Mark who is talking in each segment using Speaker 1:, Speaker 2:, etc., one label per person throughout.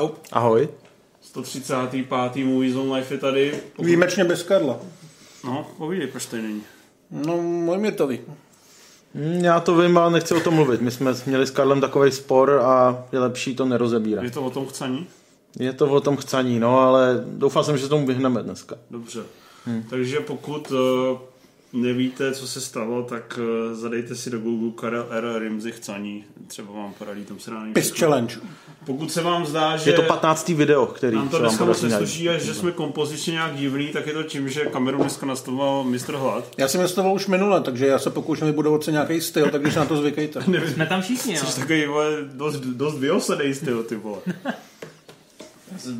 Speaker 1: Čau.
Speaker 2: Ahoj.
Speaker 3: 135. Movie Zone Life je tady.
Speaker 4: Výjimečně bez Karla.
Speaker 3: No, povídej, proč tady není.
Speaker 4: No, můj mě to ví.
Speaker 2: Hm, Já to vím, ale nechci o tom mluvit. My jsme měli s Karlem takový spor a je lepší to nerozebírat.
Speaker 3: Je to o tom chcaní?
Speaker 2: Je to o tom chcení, no, ale doufal jsem, že se tomu vyhneme dneska.
Speaker 3: Dobře. Hmm. Takže pokud uh, nevíte, co se stalo, tak uh, zadejte si do Google Karel R. Rimzy chcaní. Třeba vám poradí, tam se dá
Speaker 4: Piss
Speaker 3: všechno.
Speaker 4: challenge.
Speaker 3: Pokud se vám zdá, že
Speaker 2: Je to 15. video, který
Speaker 3: nám to
Speaker 2: se vám
Speaker 3: dneska moc nesluší a že jsme kompozičně nějak divný, tak je to tím, že kameru dneska nastavoval Mr. Hlad.
Speaker 4: Já jsem nastavil už minule, takže já se pokouším vybudovat si nějaký styl, takže se na to zvykejte.
Speaker 1: Jsme tam všichni, jo.
Speaker 3: Jsi takový vole, dost, dost vyosenej styl, ty vole.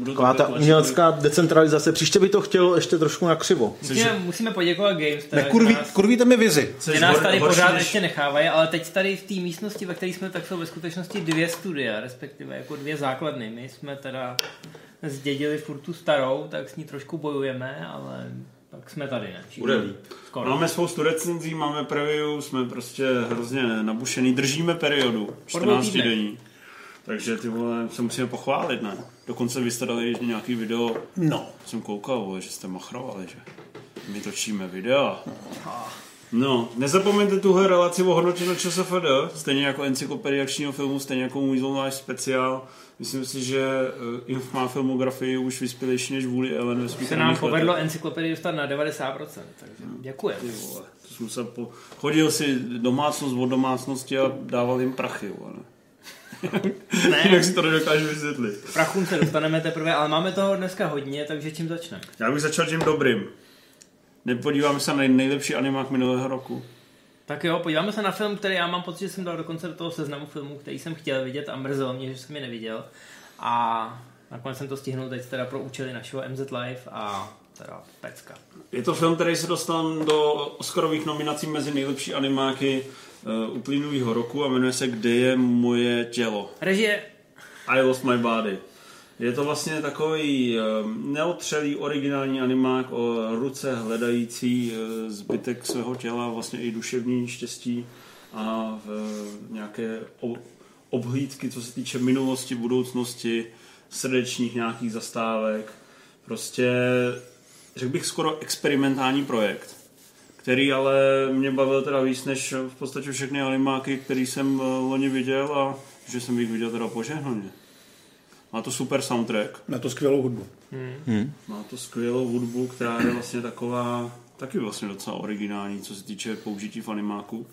Speaker 2: Taková ta umělecká decentralizace. Příště by to chtělo ještě trošku na křivo.
Speaker 1: Musíme, musíme poděkovat Games, teda,
Speaker 4: Nekurví,
Speaker 1: že nás,
Speaker 4: kurvíte mi vizi.
Speaker 1: Že nás tady
Speaker 3: horší
Speaker 1: pořád
Speaker 3: než-
Speaker 1: ještě nechávají, ale teď tady v té místnosti, ve které jsme, tak jsou ve skutečnosti dvě studia, respektive jako dvě základny. My jsme teda zdědili furt tu starou, tak s ní trošku bojujeme, ale tak jsme tady, ne? Všichni.
Speaker 3: Bude.
Speaker 1: Skoro.
Speaker 3: Máme spoustu recenzí, máme preview, jsme prostě hrozně nabušený, držíme periodu,
Speaker 1: Po dvou
Speaker 3: 14
Speaker 1: týdnech.
Speaker 3: denní. Takže ty vole, se musíme pochválit, ne? Dokonce vy jste dali ještě nějaký video,
Speaker 4: No.
Speaker 3: jsem koukal, vole, že jste machrovali, že my točíme videa. No, nezapomeňte tuhle relaci o hodnocení ČSFD, stejně jako encyklopediačního filmu, stejně jako můj Life speciál. Myslím si, že uh, Inf má filmografii už vyspělejší než vůli Ellen ve svých
Speaker 1: se nám povedlo
Speaker 3: letech.
Speaker 1: encyklopedii dostat na 90%, takže děkujeme.
Speaker 3: Jsem se po... Chodil si domácnost od domácnosti a dával jim prachy, vole.
Speaker 1: Ne.
Speaker 3: Jinak si to nedokážu vysvětlit.
Speaker 1: Prachům se dostaneme teprve, ale máme toho dneska hodně, takže čím začneme?
Speaker 3: Já bych začal tím dobrým. Nepodíváme se na nejlepší animák minulého roku.
Speaker 1: Tak jo, podíváme se na film, který já mám pocit, že jsem dal dokonce do toho seznamu filmů, který jsem chtěl vidět a mrzelo mě, že jsem je neviděl. A nakonec jsem to stihnul teď teda pro účely našeho MZ Live a teda pecka.
Speaker 3: Je to film, který se dostal do Oscarových nominací mezi nejlepší animáky uh, uplynulého roku a jmenuje se Kde je moje tělo?
Speaker 1: Režie,
Speaker 3: I Lost My Body. Je to vlastně takový um, neotřelý originální animák o ruce hledající uh, zbytek svého těla, vlastně i duševní štěstí a nějaké ob- obhlídky, co se týče minulosti, budoucnosti, srdečních nějakých zastávek. Prostě, řekl bych, skoro experimentální projekt, který ale mě bavil teda víc než v podstatě všechny animáky, který jsem uh, loni viděl a že jsem jich viděl teda požehnaně. Má to super soundtrack,
Speaker 4: Na to skvělou hudbu.
Speaker 3: má to skvělou hudbu, která je vlastně taková, taky vlastně docela originální, co se týče použití v animáku.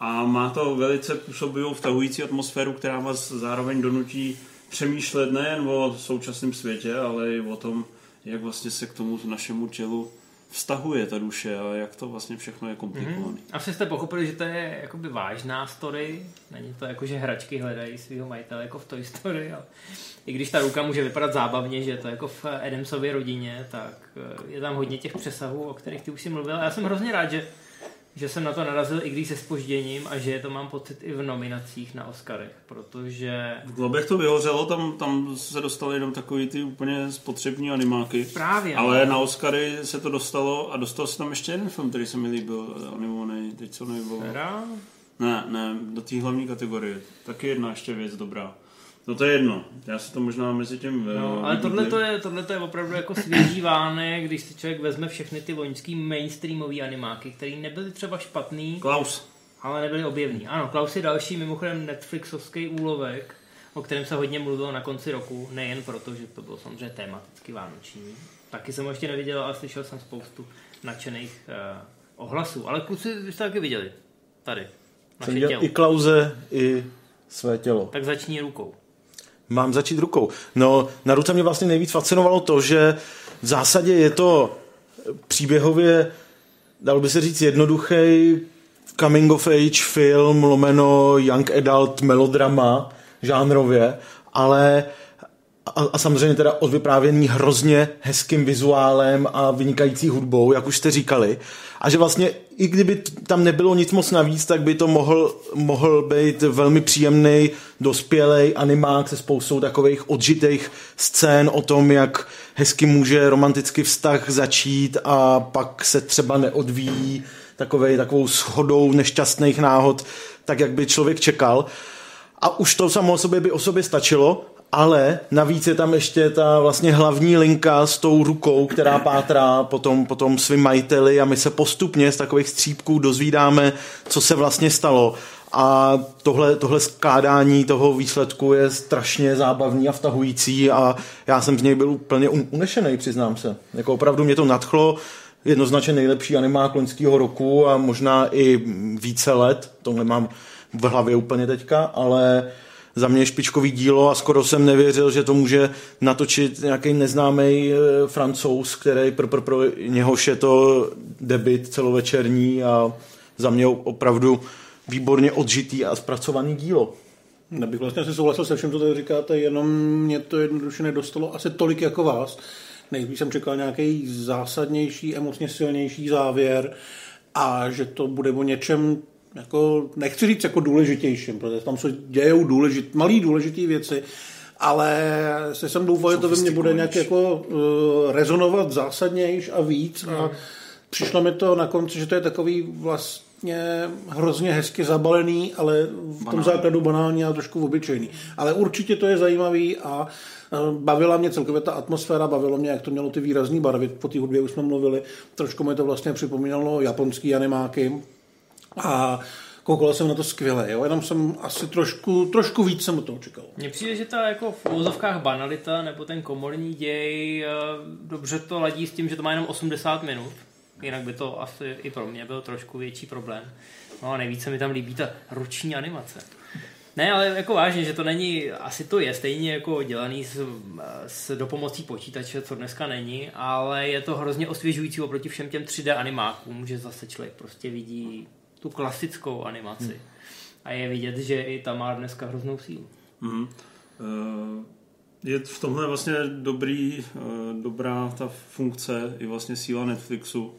Speaker 3: A má to velice působivou vtahující atmosféru, která vás zároveň donutí přemýšlet nejen o současném světě, ale i o tom, jak vlastně se k tomu našemu tělu vztahuje ta duše a jak to vlastně všechno je komplikované.
Speaker 1: asi jste pochopili, že to je jakoby vážná story, není to jako, že hračky hledají svého majitele jako v Toy Story, ale i když ta ruka může vypadat zábavně, že je to jako v Adamsově rodině, tak eh, je tam hodně těch přesahů, o kterých ty už si mluvil. A já jsem hrozně rád, že že jsem na to narazil, i když se spožděním a že to mám pocit i v nominacích na Oscarech, protože
Speaker 3: V Globech to vyhořelo, tam, tam se dostaly jenom takový ty úplně spotřební animáky.
Speaker 1: právě
Speaker 3: Ale
Speaker 1: no.
Speaker 3: na Oscary se to dostalo a dostal se tam ještě jeden film, který se mi líbil, animovaný, teď co nebylo. Ne, ne, do té hlavní kategorie. Taky jedna ještě věc dobrá. No to je jedno, já si to možná mezi tím... eh,
Speaker 1: No, ale tohle to je, tohle to je opravdu jako svěží vánek, když si člověk vezme všechny ty loňský mainstreamové animáky, které nebyly třeba špatný,
Speaker 3: Klaus.
Speaker 1: ale nebyly objevný. Ano, Klaus je další mimochodem Netflixovský úlovek, o kterém se hodně mluvilo na konci roku, nejen proto, že to bylo samozřejmě tematicky vánoční. Taky jsem ho ještě neviděl, ale slyšel jsem spoustu nadšených uh, ohlasů. Ale kluci, vy jste taky viděli. Tady.
Speaker 2: Jsem
Speaker 1: Naše
Speaker 2: viděl
Speaker 1: tělo.
Speaker 2: i Klauze, i své tělo.
Speaker 1: Tak začni rukou.
Speaker 2: Mám začít rukou. No, na ruce mě vlastně nejvíc fascinovalo to, že v zásadě je to příběhově, dalo by se říct, jednoduchý coming of age film, lomeno young adult melodrama žánrově, ale a, a samozřejmě teda odvyprávěný hrozně hezkým vizuálem a vynikající hudbou, jak už jste říkali. A že vlastně i kdyby tam nebylo nic moc navíc, tak by to mohl, mohl být velmi příjemný, dospělej animák se spoustou takových odžitých scén o tom, jak hezky může romantický vztah začít a pak se třeba neodvíjí takovej, takovou shodou nešťastných náhod, tak jak by člověk čekal. A už to samo o sobě by o sobě stačilo, ale navíc je tam ještě ta vlastně hlavní linka s tou rukou, která pátrá potom, potom svým majiteli a my se postupně z takových střípků dozvídáme, co se vlastně stalo. A tohle, tohle skládání toho výsledku je strašně zábavný a vtahující a já jsem z něj byl úplně un- unešený, přiznám se. Jako opravdu mě to nadchlo, jednoznačně nejlepší animák loňského roku a možná i více let, to nemám v hlavě úplně teďka, ale za mě špičkový dílo a skoro jsem nevěřil, že to může natočit nějaký neznámý francouz, který pro, pro, pro něhož je to debit celovečerní a za mě opravdu výborně odžitý a zpracovaný dílo.
Speaker 4: Nebych vlastně asi souhlasil se všem, co tady říkáte, jenom mě to jednoduše nedostalo asi tolik jako vás. Nejspíš jsem čekal nějaký zásadnější, emocně silnější závěr a že to bude o něčem jako, nechci říct jako důležitějším, protože tam se dějou důležit, malý důležitý věci, ale se jsem doufal, že to ve mně bude nějak jako uh, rezonovat zásadnějš a víc a přišlo mi to na konci, že to je takový vlastně hrozně hezky zabalený, ale v tom základu banální a trošku obyčejný. Ale určitě to je zajímavý a eh, bavila mě celkově ta atmosféra, bavilo mě, jak to mělo ty výrazné barvy, po té hudbě už jsme mluvili, trošku mi to vlastně připomínalo japonský animáky a koukal jsem na to skvěle, jo? jenom jsem asi trošku, trošku víc jsem od toho čekal.
Speaker 1: Mně přijde, že ta jako v úvozovkách banalita nebo ten komorní děj eh, dobře to ladí s tím, že to má jenom 80 minut. Jinak by to asi i pro mě byl trošku větší problém. No a nejvíce mi tam líbí ta ruční animace. Ne, ale jako vážně, že to není, asi to je stejně jako dělaný s, s dopomocí počítače, co dneska není, ale je to hrozně osvěžující oproti všem těm 3D animákům, že zase člověk prostě vidí tu klasickou animaci. Hmm. A je vidět, že i ta má dneska hroznou sílu.
Speaker 3: Mm. Je v tomhle vlastně dobrý, eh, dobrá ta funkce i vlastně síla Netflixu,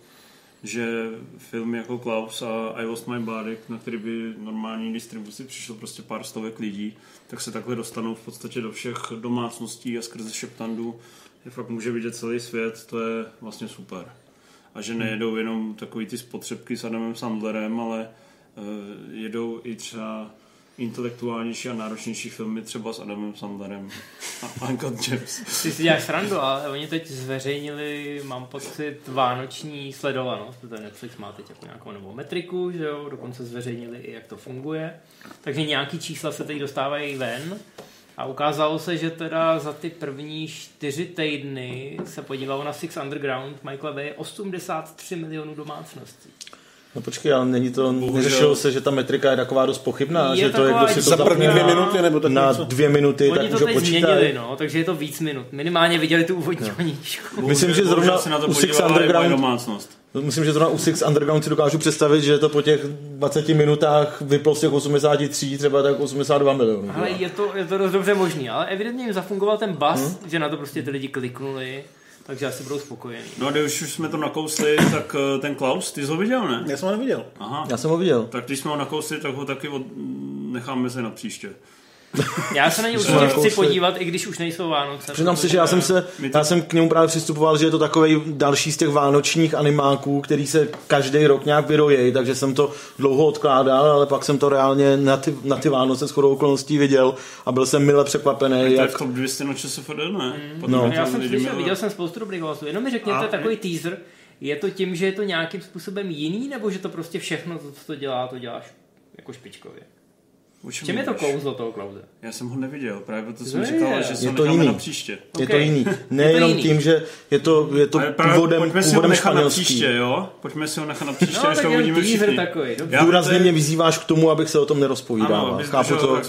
Speaker 3: že filmy jako Klaus a I Lost My Body, na který by normální distribuci přišlo prostě pár stovek lidí, tak se takhle dostanou v podstatě do všech domácností a skrze šeptandu je fakt může vidět celý svět, to je vlastně super. A že nejedou jenom takový ty spotřebky s Adamem Sandlerem, ale uh, jedou i třeba intelektuálnější a náročnější filmy třeba s Adamem Sandlerem a Uncle James.
Speaker 1: Ty si děláš srandu, ale oni teď zveřejnili, mám pocit, vánoční sledovanost, protože Netflix má teď jako nějakou novou metriku, že jo, dokonce zveřejnili i jak to funguje. Takže nějaký čísla se teď dostávají ven a ukázalo se, že teda za ty první čtyři týdny se podívalo na Six Underground Michaela Bay 83 milionů domácností.
Speaker 2: No počkej, ale není to, neřešilo se, že ta metrika je taková dost pochybná,
Speaker 1: Je
Speaker 2: že to je, kdo si to
Speaker 4: Za první dvě minuty nebo tak
Speaker 2: na
Speaker 4: něco?
Speaker 2: dvě minuty,
Speaker 1: Oni
Speaker 2: tak
Speaker 1: to teď
Speaker 2: počítají.
Speaker 1: změnili, no, takže je to víc minut. Minimálně viděli tu úvodní knížku.
Speaker 2: Myslím, že zrovna
Speaker 3: se na to
Speaker 2: u Six Underground-
Speaker 3: domácnost.
Speaker 2: Myslím, že zrovna u Six Underground si dokážu představit, že to po těch 20 minutách vyplo z těch 83 třeba tak 82 milionů.
Speaker 1: Ale je to, je to dost dobře možný, ale evidentně jim zafungoval ten bus, hmm? že na to prostě ty lidi kliknuli, takže asi budou spokojení.
Speaker 3: No a když už jsme to nakousli, tak eh, ten Klaus, ty jsi ho viděl, ne?
Speaker 4: Já jsem ho neviděl.
Speaker 3: Aha.
Speaker 2: Já jsem ho viděl.
Speaker 3: Tak když jsme ho nakousli, tak ho taky od... necháme se na příště.
Speaker 1: Já se na ně určitě chci podívat, i když už nejsou Vánoce.
Speaker 2: Přiznám se, že já jsem, se,
Speaker 3: to-
Speaker 2: já jsem k němu právě přistupoval, že je to takový další z těch vánočních animáků, který se každý rok nějak vyrojí, takže jsem to dlouho odkládal, ale pak jsem to reálně na ty, na ty Vánoce shodou okolností viděl a byl jsem mile překvapený,
Speaker 3: To
Speaker 2: jak
Speaker 3: v top 200 na ČSFD, ne? Potom
Speaker 2: No.
Speaker 3: to
Speaker 1: Já jsem slyšel, viděl jsem spoustu dobrých hlasů. Jenom mi řekněte
Speaker 3: A-
Speaker 1: takový teaser, je to tím, že je to nějakým způsobem jiný, nebo že to prostě všechno, co to dělá, to děláš jako špičkově? Čem je to
Speaker 3: mluvíš?
Speaker 1: kouzlo toho Klauze?
Speaker 3: Já jsem ho neviděl, právě proto jsem
Speaker 1: Je.
Speaker 3: říkal, že se
Speaker 2: Je to jiný.
Speaker 3: na příště.
Speaker 2: je
Speaker 1: Ok.
Speaker 2: to jiný.
Speaker 1: Je to
Speaker 2: Nejenom
Speaker 1: jiný.
Speaker 2: tím, že je to, je to
Speaker 3: právě
Speaker 2: původem,
Speaker 3: pojďme si ho nechat na příště, jo? Pojďme si ho nechat na příště,
Speaker 1: No,
Speaker 3: až
Speaker 1: tak
Speaker 3: to uvidíme všichni.
Speaker 1: takový,
Speaker 2: Důrazně mě vyzýváš k tomu, abych se o tom
Speaker 3: Ano,
Speaker 2: nerozpovídal.
Speaker 3: abys
Speaker 2: Chápu to,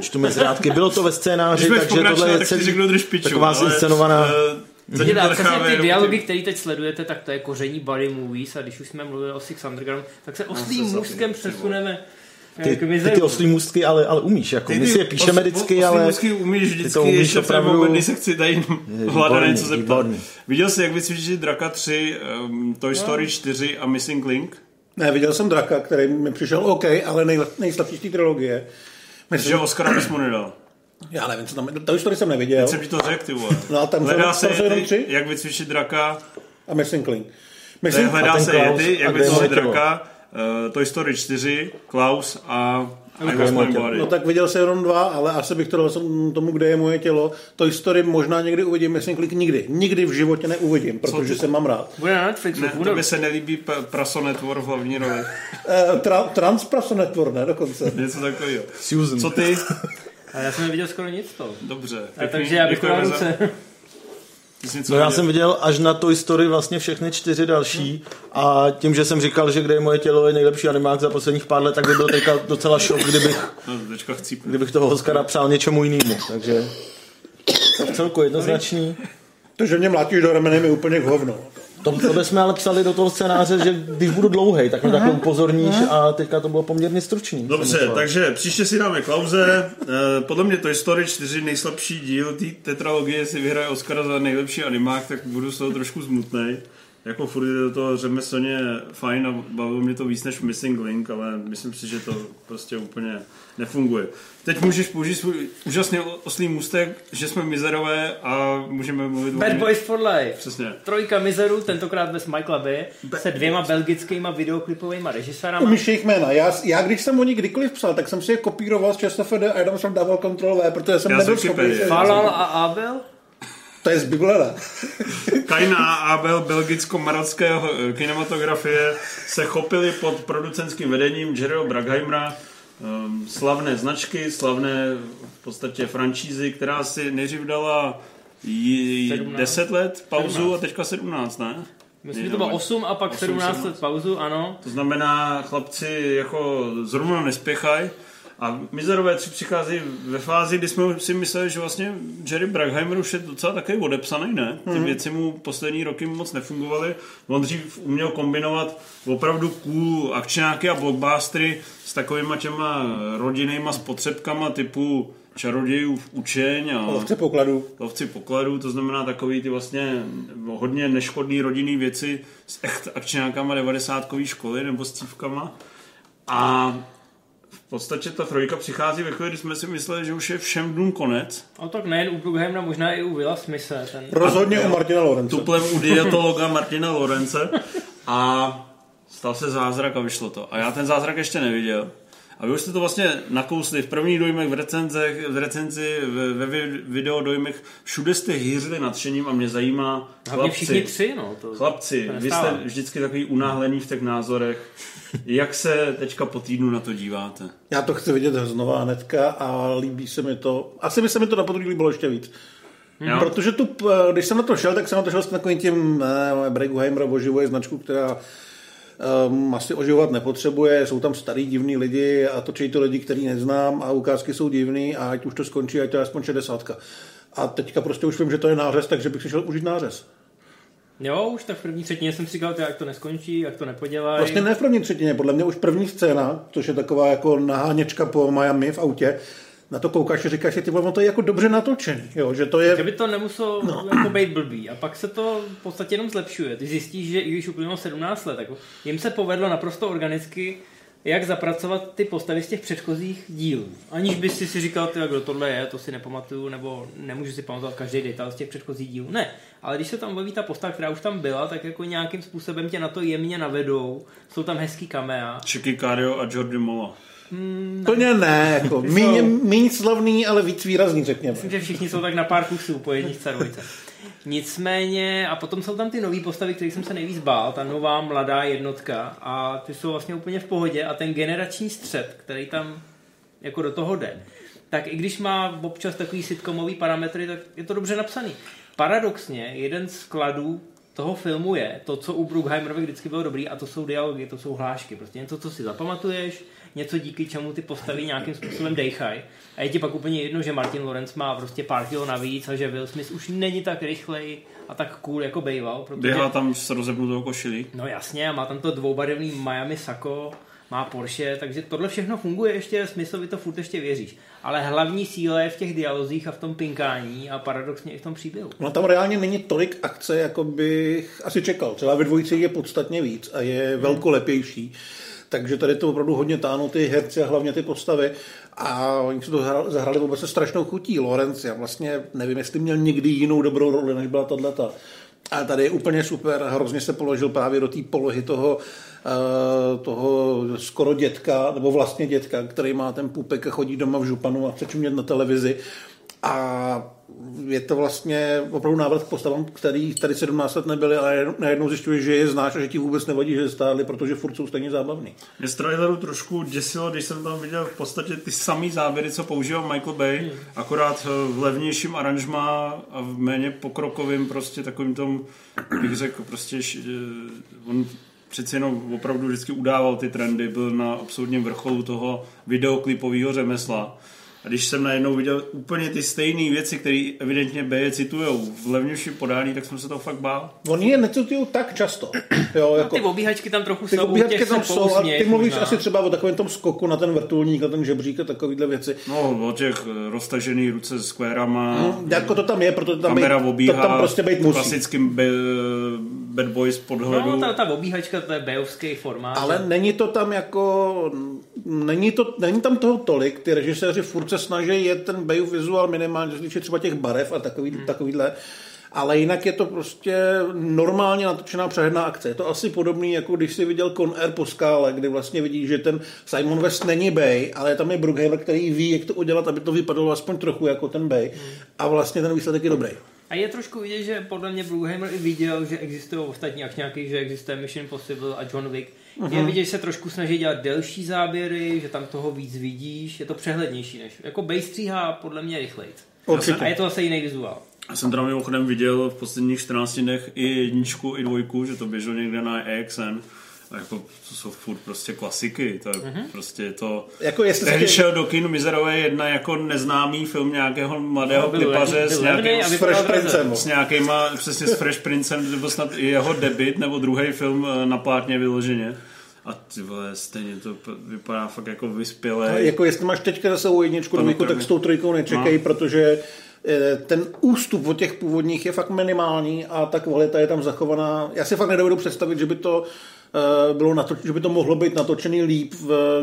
Speaker 2: čtu mezi řádky. Bylo to ve scénáři, takže tohle je celý, taková
Speaker 3: ale,
Speaker 2: zinscenovaná...
Speaker 3: eh, zatím
Speaker 1: Vidíte,
Speaker 3: to
Speaker 1: přesně ty dialogy, které teď sledujete, tak to je koření body movies a když už jsme mluvili o Six Underground, tak se oslým můstkem
Speaker 3: zapnu,
Speaker 1: přesuneme
Speaker 2: Ty,
Speaker 1: k
Speaker 2: ty,
Speaker 1: mizeru.
Speaker 2: ty oslý můstky ale, ale umíš, jako.
Speaker 3: Ty
Speaker 2: My
Speaker 3: ty
Speaker 2: si je píšeme
Speaker 3: os-
Speaker 2: vždycky,
Speaker 3: os-
Speaker 2: ale...
Speaker 3: Oslimusky umíš vždycky,
Speaker 2: umíš
Speaker 3: ještě
Speaker 2: opravdu-
Speaker 3: opravdu... moment, kdy se chci tady hledat něco zeptat.
Speaker 2: výborný.
Speaker 3: Viděl jsi, jak vycvičit Draka 3, um, Toy Story 4 a Missing Link?
Speaker 4: Ne, viděl jsem Draka, který mi přišel OK, ale nej, nejslabší z té trilogie.
Speaker 3: Že
Speaker 4: Myslím,
Speaker 3: Oscara bys mu nedal.
Speaker 4: já nevím, co tam je. To story jsem neviděl.
Speaker 3: Teď jsem ti to řekl, ty vole.
Speaker 4: No a tam
Speaker 3: Hledá se
Speaker 4: jsou jenom tři?
Speaker 3: jak vycvičit draka,
Speaker 4: A Missing Link.
Speaker 3: to
Speaker 4: Myslím,
Speaker 3: hledá se
Speaker 2: a
Speaker 3: jak vycvičit
Speaker 2: tělo?
Speaker 3: draka, uh, Toy Story 4, Klaus a I lost my body.
Speaker 4: No tak viděl jsem jenom dva, ale asi bych to dal tomu, kde je moje tělo. Toy Story možná někdy uvidím, myslím klik nikdy. Nikdy v životě neuvidím, protože se mám rád.
Speaker 1: Bude na Netflixu.
Speaker 3: Ne, to by se nelíbí P- Praso Network v hlavní roli.
Speaker 4: Eh, tra, Transpraso Network, ne dokonce.
Speaker 3: Něco takového.
Speaker 2: Susan.
Speaker 3: Co ty?
Speaker 1: A já jsem neviděl skoro nic toho.
Speaker 3: Dobře.
Speaker 1: A
Speaker 3: pěkný,
Speaker 1: takže já bych to ruce.
Speaker 2: No já jsem viděl až na Toy Story vlastně všechny čtyři další a tím, že jsem říkal, že kde je moje tělo je nejlepší animák za posledních pár let, tak by byl teďka docela šok, kdybych,
Speaker 3: No,
Speaker 2: kdybych toho Oscara přál něčemu jinému. Takže to v celku jednoznačný.
Speaker 4: To, že mě mlátíš do ramene, mi úplně k hovno.
Speaker 2: To, to jsme ale psali do toho scénáře, že když budu dlouhej, tak mě takhle upozorníš a teďka to bylo poměrně stručný.
Speaker 3: Dobře, takže příště si dáme Klauze. Eh, Podle mě Toy Story 4 nejslabší díl té tetralogie si vyhraje Oscara za nejlepší animák, tak budu z toho trošku smutnej. Jako furt je to řemeslně fajn a bavilo mě to víc než Missing Link, ale myslím si, že to prostě úplně nefunguje. Teď můžeš použít svůj úžasný oslý můstek, že jsme mizerové a můžeme mluvit
Speaker 1: Bad. Boys for Life.
Speaker 3: Přesně.
Speaker 1: Trojka mizerů, tentokrát bez Michaela Bay, se dvěma belgickýma videoklipovými režisérama.
Speaker 4: Umíš jejich jména. Já, já, když jsem o nich kdykoliv psal, tak jsem si je kopíroval z ČSFD a jenom jsem dával V, protože jsem
Speaker 3: Já
Speaker 4: nebyl schopný.
Speaker 1: Falal a Abel?
Speaker 4: To je z Bible, ne?
Speaker 3: Kaina a Abel belgicko-marockého eh, kinematografie se chopili pod producentským vedením Jerryho Bragheimera slavné značky, slavné v podstatě franšízy, která si nejdřív dala jí
Speaker 1: 17.
Speaker 3: 10 let pauzu a teďka 17, ne?
Speaker 1: Myslím, že to bylo 8 a pak
Speaker 3: 8,
Speaker 1: 17 let
Speaker 3: 17.
Speaker 1: pauzu, ano.
Speaker 3: To znamená, chlapci jako zrovna nespěchají a Mizerové tři přicházejí ve fázi, kdy jsme si mysleli, že vlastně Jerry Bruckheimer už je docela takový odepsaný, ne? Ty
Speaker 1: Mhm.
Speaker 3: věci mu poslední roky moc nefungovaly. On dřív uměl kombinovat opravdu cool akčňáky a blockbustery s takovýma těma rodinnýma spotřebkama typu čarodějů v učeň a
Speaker 4: Lovce pokladů.
Speaker 3: lovci pokladů, to znamená takový ty vlastně hodně neškodný rodinný věci s echt akčňákama 90 školy nebo s cívkama. A podstatě ta trojka přichází ve chvíli, kdy jsme si mysleli, že už je všem dnům konec.
Speaker 1: A tak nejen u Brugheimna, možná i u Willa Smise. Ten...
Speaker 4: Rozhodně u Martina Lorence.
Speaker 3: Tuplem u dietologa Martina Lorence a stal se zázrak a vyšlo to. A já ten zázrak ještě neviděl. A vy už jste to vlastně nakousli v prvních dojmech, v recenzech, v recenzi, ve, ve vi- videodojmech. Všude jste hýřili nadšením a mě zajímá
Speaker 1: Hlavně všichni tři, no. To,
Speaker 3: Chlapci,
Speaker 1: to
Speaker 3: vy jste vždycky takový unáhlený v těch názorech. Jak se teďka po týdnu na to díváte?
Speaker 4: Já to chci vidět znova hnedka a líbí se mi to. Asi by se mi to na podruhé líbilo ještě víc.
Speaker 3: Jo?
Speaker 4: Protože tu, eh, když jsem na to šel, tak jsem na to šel s takovým tím, ne, Breguheimer oživuje značku, která um, asi oživovat nepotřebuje, jsou tam starý divný lidi a točí to lidi, který neznám a ukázky jsou divný a ať už to skončí, ať to je aspoň 60. A teďka prostě už vím, že to je nářez, takže bych si šel užít nářez.
Speaker 1: Jo, už tak v první třetině jsem si říkal, jak to neskončí, jak to nepodělají.
Speaker 4: Vlastně ne v první třetině, podle mě už první scéna, což je taková jako naháněčka po Miami v autě, na to koukáš a říkáš si, ty vole, to je jako dobře natočený, jo, že to je...
Speaker 1: Kdyby to nemuselo no. jako být blbý. A pak se to v podstatě jenom zlepšuje. Ty zjistíš, že i když uplynulo 17 let, jako jim se povedlo naprosto organicky jak zapracovat ty postavy z těch předchozích dílů. Aniž by si si říkal, ty, kdo tohle je, to si nepamatuju, nebo nemůžu si pamatovat každý detail z těch předchozích dílů. Ne, ale když se tam objeví ta postava, která už tam byla, tak jako nějakým způsobem tě na to jemně navedou. Jsou tam hezký kamea.
Speaker 3: Chicky Cario a Jordi Mola.
Speaker 4: Plně ne, jako míň, míň slavný, ale víc výrazný, řekněme.
Speaker 1: Myslím, že všichni jsou tak na pár kusů po jedničce a dvojce. Nicméně, a potom jsou tam ty nové postavy, kterých jsem se nejvíc bál, ta nová mladá jednotka a ty jsou vlastně úplně v pohodě a ten generační střed, který tam jako do toho jde, tak i když má občas takový sitcomový parametry, tak je to dobře napsaný. Paradoxně, jeden z kladů toho filmu je to, co u Bruckheimerovi vždycky bylo dobrý a to jsou dialogy, to jsou hlášky. Prostě něco, co si zapamatuješ, něco díky čemu ty postavy nějakým způsobem dejchají. A je ti pak úplně jedno, že Martin Lawrence má prostě pár kilo navíc a že Will Smith už není tak rychlej a tak cool jako bejval. Protože...
Speaker 3: Běhá tam s rozebnutou košilí.
Speaker 1: No jasně, a má tam to dvoubarevný Miami Sako, má Porsche, takže tohle všechno funguje ještě, smyslově to furt ještě věříš. Ale hlavní síle je v těch dialozích a v tom pinkání a paradoxně i v tom příběhu.
Speaker 4: No tam reálně není tolik akce, jako bych asi čekal. Třeba ve dvojici je podstatně víc a je velkolepější. Takže tady to opravdu hodně táhnou ty herci a hlavně ty postavy. A oni se to zahrali, zahrali vůbec se strašnou chutí. Lorenz, já vlastně nevím, jestli měl někdy jinou dobrou roli, než byla tato. A tady je úplně super, hrozně se položil právě do té polohy toho, eh, toho skoro dětka, nebo vlastně dětka, který má ten pupek a chodí doma v županu a chce čumět na televizi. A je to vlastně opravdu návrat k postavám, který tady 17 let nebyly, ale najednou zjišťuješ, že je znáš a že ti vůbec nevadí, že stáli, protože furt jsou stejně zábavný.
Speaker 3: Mě z traileru trošku děsilo, když jsem tam viděl v podstatě ty samý záběry, co používal Michael Bay, akorát v levnějším aranžmá a v méně pokrokovým prostě takovým tom, bych řekl, prostě on přeci jenom opravdu vždycky udával ty trendy, byl na absolutním vrcholu toho videoklipového řemesla. A když jsem najednou viděl úplně ty stejné věci, které evidentně B citují v levnějším podání, tak jsem se toho fakt bál.
Speaker 4: Oni je necitují tak často. Jo,
Speaker 1: no, jako, ty obíhačky tam trochu
Speaker 4: ty
Speaker 1: jsou,
Speaker 4: obíhačky tam jsou a ty mluvíš možná. asi třeba o takovém tom skoku na ten vrtulník, na ten žebřík a takovýhle věci.
Speaker 3: No, o těch roztažených ruce s kvérama.
Speaker 4: Hmm, jako to tam je, proto to tam,
Speaker 3: kamera být, obíhá,
Speaker 4: to tam prostě být musí.
Speaker 3: Klasickým be, Bad Boys podhledu.
Speaker 1: No, ta, ta obíhačka, to je bejovský formát.
Speaker 4: Ale není to tam jako, není, to, není tam toho tolik, ty režiséři furt se snaží je ten Bayou vizuál minimálně, co třeba těch barev a takový, hmm. takovýhle, ale jinak je to prostě normálně natočená přehledná akce. Je to asi podobný, jako když si viděl Con Air po skále, kdy vlastně vidíš, že ten Simon West není Bay, ale tam je Brookhaven, který ví, jak to udělat, aby to vypadalo aspoň trochu jako ten Bay. Hmm. A vlastně ten výsledek je dobrý.
Speaker 1: A je trošku vidět, že podle mě Blueheimer i viděl, že existují ostatní akčňáky, že existuje Mission Impossible a John Wick. Uh-huh. Je mhm. vidět, že se trošku snaží dělat delší záběry, že tam toho víc vidíš, je to přehlednější než. Jako Base stříhá podle mě rychleji. A je to zase jiný vizuál.
Speaker 3: Já jsem teda mimochodem viděl v posledních 14 dnech i jedničku, i dvojku, že to běželo někde na EXN jako, to jsou furt prostě klasiky, to je mm-hmm. prostě to... Jako jestli Tehdy jsi... šel do kinu Mizerové jedna jako neznámý film nějakého mladého no, klipaře s, nějakým,
Speaker 4: s Fresh Princem.
Speaker 3: S nějakýma, přesně s Fresh Princem, nebo snad i jeho debit, nebo druhý film eh, na plátně vyloženě. A ty vole, stejně to vypadá fakt jako vyspělé.
Speaker 4: Jako jestli máš teďka zase u jedničku dvojku, tak s tou trojkou nečekej, no. protože eh, ten ústup od těch původních je fakt minimální a ta kvalita je tam zachovaná. Já si fakt nedovedu představit, že by to bylo natoč, že by to mohlo být natočený líp,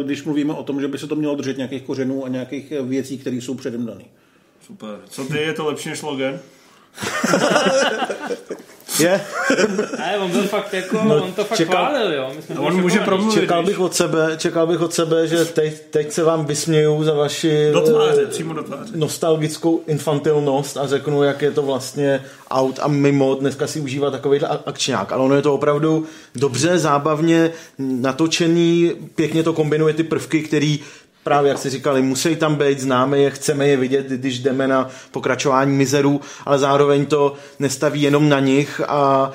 Speaker 4: když mluvíme o tom, že by se to mělo držet nějakých kořenů a nějakých věcí, které jsou předem dané.
Speaker 3: Super. Co ty, je to lepší než Logan?
Speaker 2: Je.
Speaker 1: Ne, on byl fakt jako, no, on to fakt čekal, chválil, jo. My
Speaker 3: jsme on může promluvit.
Speaker 2: Čekal bych od sebe, čekal bych od sebe, že teď, teď se vám vysměju za vaši
Speaker 3: do tváře, přímo do tváře.
Speaker 2: nostalgickou infantilnost a řeknu, jak je to vlastně out a mimo dneska si užívat takovýhle akčňák. Ale ono je to opravdu dobře, zábavně natočený, pěkně to kombinuje ty prvky, který právě, jak si říkali, musí tam být, známe je, chceme je vidět, když jdeme na pokračování mizerů, ale zároveň to nestaví jenom na nich a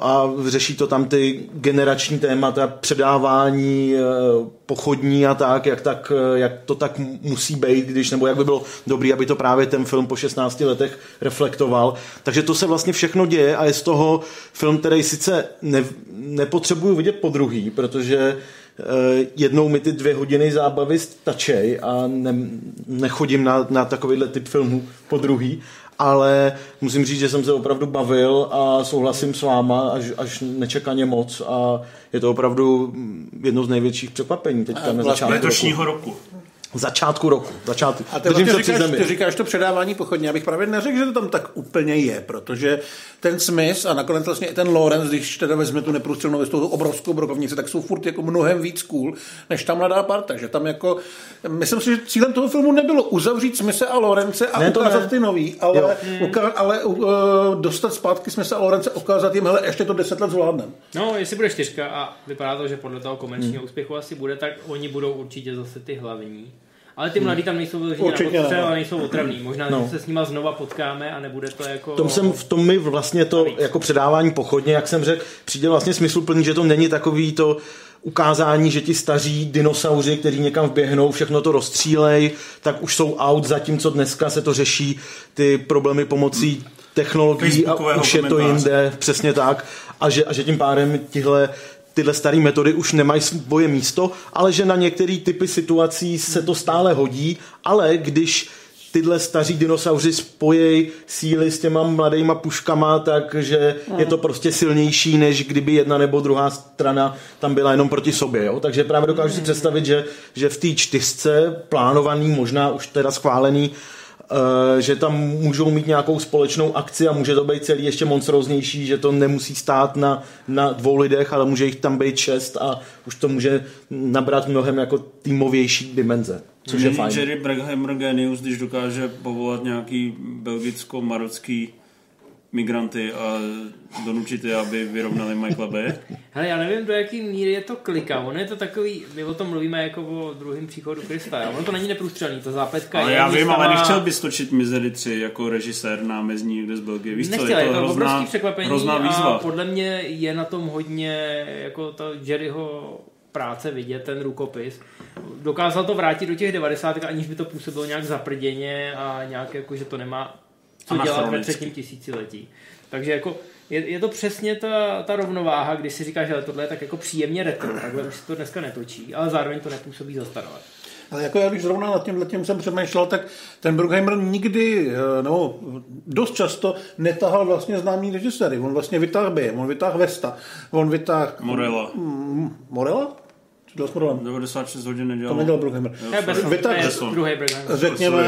Speaker 2: a řeší to tam ty generační témata, předávání, eh, pochodní a tak, jak, tak, eh, jak to tak musí být, když, nebo jak by bylo dobrý, aby to právě ten film po 16 letech reflektoval. Takže to se vlastně všechno děje a je z toho film, který sice ne, nepotřebuju vidět po druhý, protože jednou mi ty dvě hodiny zábavy stačej a ne, nechodím na, na takovýhle typ filmů po druhý, ale musím říct, že jsem se opravdu bavil a souhlasím s váma až, až nečekaně moc a je to opravdu jedno z největších překvapení teďka na začátku
Speaker 3: letošního roku. roku
Speaker 2: začátku roku. Začátku.
Speaker 4: A ty, vlastně říkáš, ty říkáš to předávání pochodně. Já bych právě neřekl, že to tam tak úplně je, protože ten Smith a nakonec vlastně i ten Lawrence, když teda vezme tu neprůstřelnou tu obrovskou brokovnici, tak jsou furt jako mnohem víc cool, než ta mladá parta. Že tam jako, myslím si, že cílem toho filmu nebylo uzavřít Smise a Lorence a ne, ukázat ne. ty nový, ale, uka- ale uh, dostat zpátky Smise a Lorence, ukázat jim, hele, ještě to deset let zvládnem.
Speaker 1: No, jestli bude čtyřka a vypadá to, že podle toho komerčního hmm. úspěchu asi bude, tak oni budou určitě zase ty hlavní. Ale ty mladí tam nejsou vyloženě Určitě na ale nejsou otravní. Možná, no. že se s nima znova potkáme a nebude to jako...
Speaker 2: V tom, jsem, v tom mi vlastně to jako předávání pochodně, jak jsem řekl, přijde vlastně smysluplný, že to není takový to ukázání, že ti staří dinosauři, kteří někam vběhnou, všechno to rozstřílej, tak už jsou out, zatímco dneska se to řeší ty problémy pomocí technologií a už je to jinde, přesně tak. A že, a že tím pádem tihle tyhle staré metody už nemají svoje místo, ale že na některé typy situací se to stále hodí, ale když tyhle staří dinosauři spojí síly s těma mladýma puškama, takže je to prostě silnější, než kdyby jedna nebo druhá strana tam byla jenom proti sobě. Jo? Takže právě dokážu si představit, že, že v té čtyřce plánovaný, možná už teda schválený, eh, že tam můžou mít nějakou společnou akci a může to být celý ještě monstróznější, že to nemusí stát na, na dvou lidech, ale může jich tam být šest a už to může nabrat mnohem jako týmovější dimenze, což je fajn.
Speaker 3: Jerry Brackheimer genius, když dokáže povolat nějaký belgicko-marocký migranty a donučit je, aby vyrovnali Michaela Bay.
Speaker 1: Hele, já nevím, do jaký míry je to klika. Ono je to takový, my o tom mluvíme jako o druhém příchodu Krista. jo. Ono to není neprůstřelný, ta zápletka
Speaker 3: Ale
Speaker 1: je.
Speaker 3: já vím, ale nechtěl bys točit Misery 3 jako režisér námezní někde z Belgie. Víš co,
Speaker 1: Nechtěl,
Speaker 3: je to
Speaker 1: obrovský
Speaker 3: hrozná,
Speaker 1: překvapení
Speaker 3: hrozná
Speaker 1: a
Speaker 3: výzva.
Speaker 1: podle mě je na tom hodně jako ta Jerryho práce vidět, ten rukopis. Dokázal to vrátit do těch 90. aniž by to působilo nějak zaprděně a nějak jako, že to nemá co dělat ve třetím tisíciletí. Takže jako je, je to přesně ta, ta rovnováha, když si říkáš, že tohle je tak jako příjemně retro, takhle už se to dneska netočí, ale zároveň to nepůsobí zastaralé.
Speaker 4: Ale jako já když zrovna nad tím tím jsem přemýšlel, tak ten Bruckheimer nikdy, eh, nebo dost často netahal vlastně známý režiséry. On vlastně vytáhl během, on vytáhl Vesta, on vytáhl
Speaker 3: Morela.
Speaker 4: Morela? S Morelem?
Speaker 3: 96 hodin
Speaker 4: To
Speaker 3: nedělal.
Speaker 4: nedělal Bruckheimer.
Speaker 1: To je bez,
Speaker 4: Vytáhl
Speaker 1: je
Speaker 3: Besson.
Speaker 1: druhý
Speaker 4: řekněme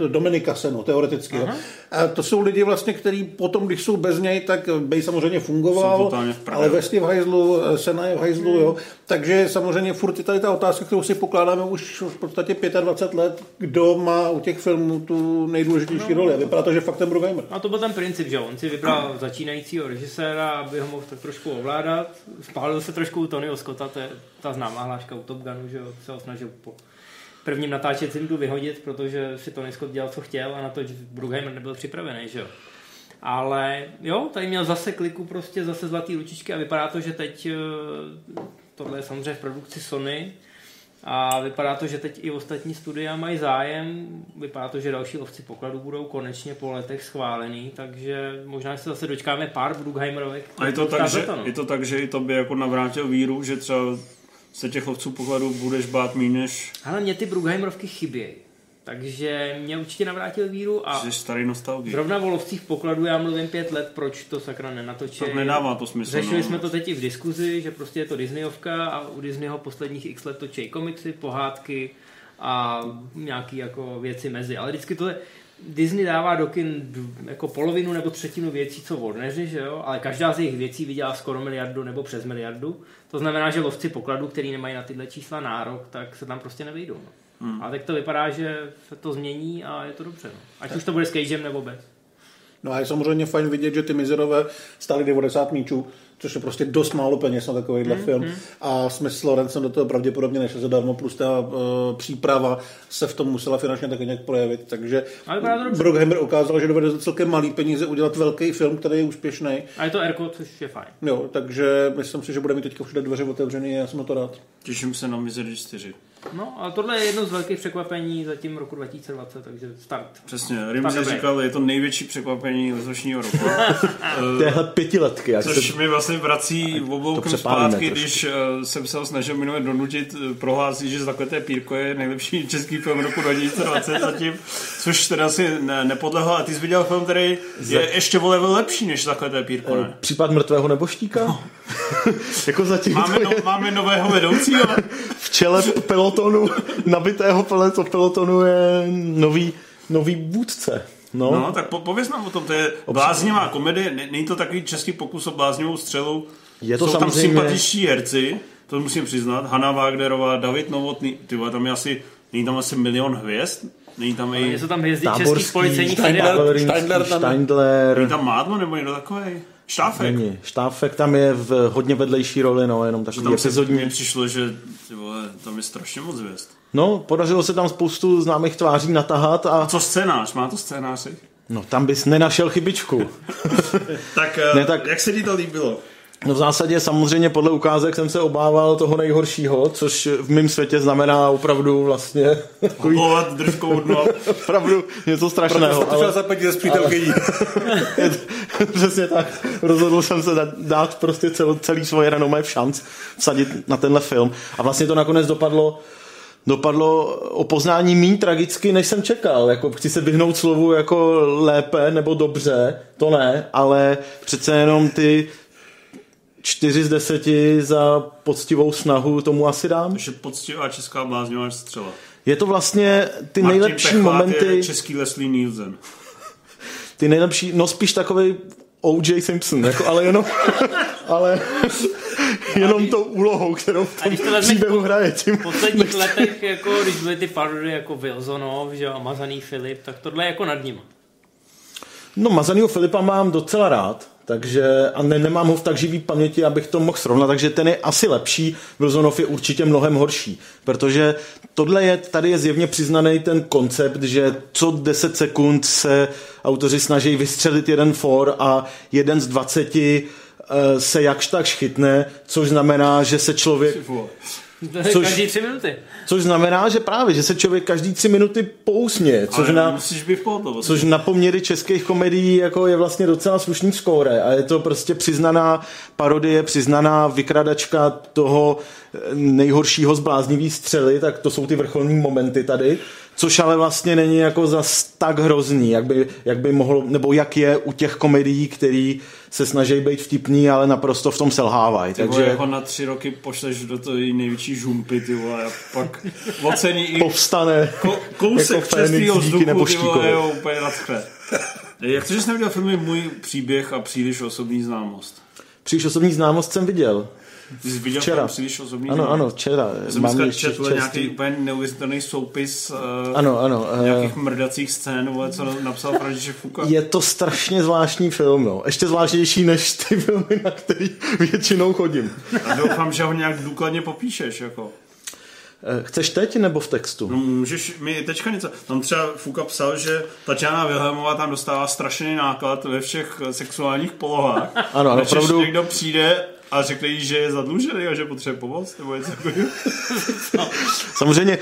Speaker 4: eh, Dominika Seno, teoreticky. Jo. A to jsou lidi vlastně, kteří potom, když jsou bez něj, tak Bej samozřejmě fungoval, ale West je v hajzlu, eh, Sena je v hajzlu, jo. Takže samozřejmě furt je tady ta otázka, kterou si pokládáme už v podstatě 25 let, kdo má u těch filmů tu nejdůležitější roli. A vypadá to, že fakt ten Bruckheimer.
Speaker 1: A to byl ten princip, že on si vybral začínajícího režiséra, aby ho mohl tak trošku ovládat. Spálil se trošku u Tonyho Scotta, to je ta známá hláška u Top Gunu, že se ho snažil po prvním natáčecím tu vyhodit, protože si Tony Scott dělal, co chtěl a na to Bruckheimer nebyl připravený, že jo? Ale jo, tady měl zase kliku prostě, zase zlatý ručičky a vypadá to, že teď eh, tohle je samozřejmě v produkci Sony a vypadá to, že teď i ostatní studia mají zájem, vypadá to, že další lovci pokladů budou konečně po letech schválený, takže možná se zase dočkáme pár Bruckheimerovek.
Speaker 3: A je to, tak, že,
Speaker 1: to, no.
Speaker 3: je to tak, že i tobě jako navrátil víru, že třeba se těch lovců pokladů budeš bát méně, než
Speaker 1: Ale mě ty Bruckheimerovky chybějí. Takže mě určitě navrátil víru a
Speaker 3: jsi starý nostalgii.
Speaker 1: zrovna o lovcích pokladů já mluvím pět let, proč to sakra nenatočí.
Speaker 3: Tak nedává to smysl.
Speaker 1: Řešili
Speaker 3: no.
Speaker 1: jsme to teď i v diskuzi, že prostě je to Disneyovka a u Disneyho posledních x let točí komiksy, pohádky a nějaký jako věci mezi. Ale vždycky to je, Disney dává do kin jako polovinu nebo třetinu věcí, co Warneri, že jo? ale každá z jejich věcí vydělá skoro miliardu nebo přes miliardu. To znamená, že lovci pokladů, který nemají na tyhle čísla nárok, tak se tam prostě nevejdou. No. Hmm. A tak to vypadá, že se to změní a je to dobře. No. Ať už to bude s Cagem nebo bez.
Speaker 4: No a je samozřejmě fajn vidět, že ty mizerové stály 90 míčů, což je prostě dost málo peněz na takovýhle mm, film. A Smith s Lorenzem do toho pravděpodobně nešel zadarmo, plus ta uh, příprava se v tom musela finančně taky nějak projevit. Takže
Speaker 1: Ale vypadá to dobře.
Speaker 4: Bruckheimer ukázal, že dovede za celkem malý peníze udělat velký film, který je úspěšný.
Speaker 1: A je to Erko, což je fajn.
Speaker 4: Jo, takže myslím si, že bude mít teďka všude dveře otevřený a já jsem na to rád.
Speaker 3: Těším se na Misery 4.
Speaker 1: No, ale tohle je jedno z velkých překvapení zatím roku 2020, takže start.
Speaker 3: Přesně, Rimzi říkal, je to největší překvapení letošního roku.
Speaker 2: Téhle pětiletky, jak
Speaker 3: Což
Speaker 2: se...
Speaker 3: mi vlastně vrací obloukem
Speaker 2: přepálíme
Speaker 3: zpátky,
Speaker 2: trošku.
Speaker 3: když uh, jsem se ho snažil minule donutit uh, prohlásit, že Zakleté pírko je nejlepší český film roku 2020 zatím, což teda si ne, nepodlehlo. A ty jsi viděl film, který je ještě o level lepší než Zakleté pírko, ne?
Speaker 2: Případ mrtvého neboštíka? jako zatím
Speaker 3: Máme, no,
Speaker 2: je
Speaker 3: máme nového vedoucího.
Speaker 2: v čele pelotonu, nabitého peleto- pelotonu je nový, nový vůdce. No,
Speaker 3: No, tak po, pověz nám o tom, to je bláznivá komedie, ne- není to takový český pokus o bláznivou střelu.
Speaker 2: Je to
Speaker 3: Jsou
Speaker 2: samozřejmě-
Speaker 3: tam sympatičtí herci, to musím přiznat, Hanna Wagnerová, David Novotný, ty vole, tam je asi, není tam asi milion hvězd, není tam i,
Speaker 1: Jsou tam hvězdy českých policejních
Speaker 4: Steindler. Steindler tam-
Speaker 2: Steindler,
Speaker 3: není tam Mádlo nebo někdo takový. Štáfek.
Speaker 2: není. Štáfek tam je v hodně vedlejší roli, no, jenom takový
Speaker 3: Tam
Speaker 2: epizodní.
Speaker 3: mně přišlo, že ty vole, tam je strašně moc hvězd.
Speaker 2: No, podařilo se tam spoustu známých tváří natahat a
Speaker 3: Co scénář? Má to scénář?
Speaker 2: no, tam bys nenašel chybičku.
Speaker 3: Tak,
Speaker 2: Ne, tak
Speaker 3: jak se ti to líbilo?
Speaker 2: No v zásadě samozřejmě podle ukázek jsem se obával toho nejhoršího, což v mém světě znamená opravdu vlastně
Speaker 3: Hovat držkou dno.
Speaker 2: opravdu něco strašného.
Speaker 4: Proto ale... zaplatit ze přítelkyní.
Speaker 2: Přesně tak. Rozhodl jsem se dát, dát prostě cel, celý svoje renomé v šanc vsadit na tenhle film. A vlastně to nakonec dopadlo dopadlo o poznání méně tragicky, než jsem čekal. Jako chci se vyhnout slovu jako lépe nebo dobře, to ne, ale přece jenom ty čtyři z deseti za poctivou snahu tomu asi dám.
Speaker 3: Takže poctivá česká bláznivá střela.
Speaker 2: Je to vlastně ty
Speaker 3: Martin
Speaker 2: nejlepší
Speaker 3: Pechlát
Speaker 2: momenty,
Speaker 3: je český Leslie Nielsen.
Speaker 2: ty nejlepší, no spíš takový O.J. Simpson, jako, ale jenom, ale jenom tou úlohou, kterou v tom
Speaker 1: to
Speaker 2: příběhu hraje. Tím,
Speaker 1: V posledních letech, jako, když byly ty parodie jako Wilsonov, že jo, a Mazaný Filip, tak tohle je jako nad ním.
Speaker 2: No, Mazanýho Filipa mám docela rád, takže a ne, nemám ho v tak živý paměti, abych to mohl srovnat, takže ten je asi lepší, Wilsonov je určitě mnohem horší, protože tohle je, tady je zjevně přiznaný ten koncept, že co 10 sekund se autoři snaží vystřelit jeden for a jeden z 20 eh, se jakž takž chytne, což znamená, že se člověk Což-
Speaker 1: každý tři minuty.
Speaker 2: Což znamená, že právě, že se člověk každý tři minuty pousměje, což
Speaker 3: Ale
Speaker 2: na,
Speaker 3: musíš být v pohotovosti.
Speaker 2: což na poměry českých komedií jako je vlastně docela slušný skóre a je to prostě přiznaná parodie, přiznaná vykradačka toho eh, nejhoršího z bláznivý střely, tak to jsou ty vrcholní momenty tady, což ale vlastně není jako zas tak hrozný, jak by, jak by mohlo, nebo jak je u těch komedií, který se snaží být vtipný, ale naprosto v tom selhávají.
Speaker 3: Ty
Speaker 2: Takže
Speaker 3: jako na tři roky pošleš do toho největší žumpy, ty vole, a pak ocení i
Speaker 2: povstane
Speaker 3: ko- kousek
Speaker 2: jako
Speaker 3: čestného vzduchu, ty
Speaker 2: nebožtíkovi.
Speaker 3: vole, jo, úplně nadchne. Jak to, že jsi neviděl filmy Můj příběh a příliš osobní známost?
Speaker 2: Příliš osobní známost jsem viděl.
Speaker 3: Ty jsi viděl
Speaker 2: Včera.
Speaker 3: příliš osobní
Speaker 2: Ano, ano, včera.
Speaker 3: Já jsem
Speaker 2: Mám
Speaker 3: dneska četl
Speaker 2: čerstvý-
Speaker 3: nějaký úplně neuvěřitelný soupis uh,
Speaker 2: Ano, ano. eh,
Speaker 3: nějakých mrdacích scén, vole, co napsal František Fuka.
Speaker 2: Je to strašně zvláštní film, no. Ještě zvláštnější než ty filmy, na který většinou chodím.
Speaker 3: A doufám, že ho nějak důkladně popíšeš, jako.
Speaker 2: Eh, Chceš teď nebo v textu?
Speaker 3: No, můžeš mi teďka něco. Tam třeba Fuka psal, že Tatiana Wilhelmová tam dostává strašný náklad ve všech sexuálních polohách.
Speaker 2: Ano, ano, opravdu.
Speaker 3: někdo přijde a řekne jí, že je zadlužený a že potřebuje pomoc, nebo něco takového.
Speaker 2: Samozřejmě,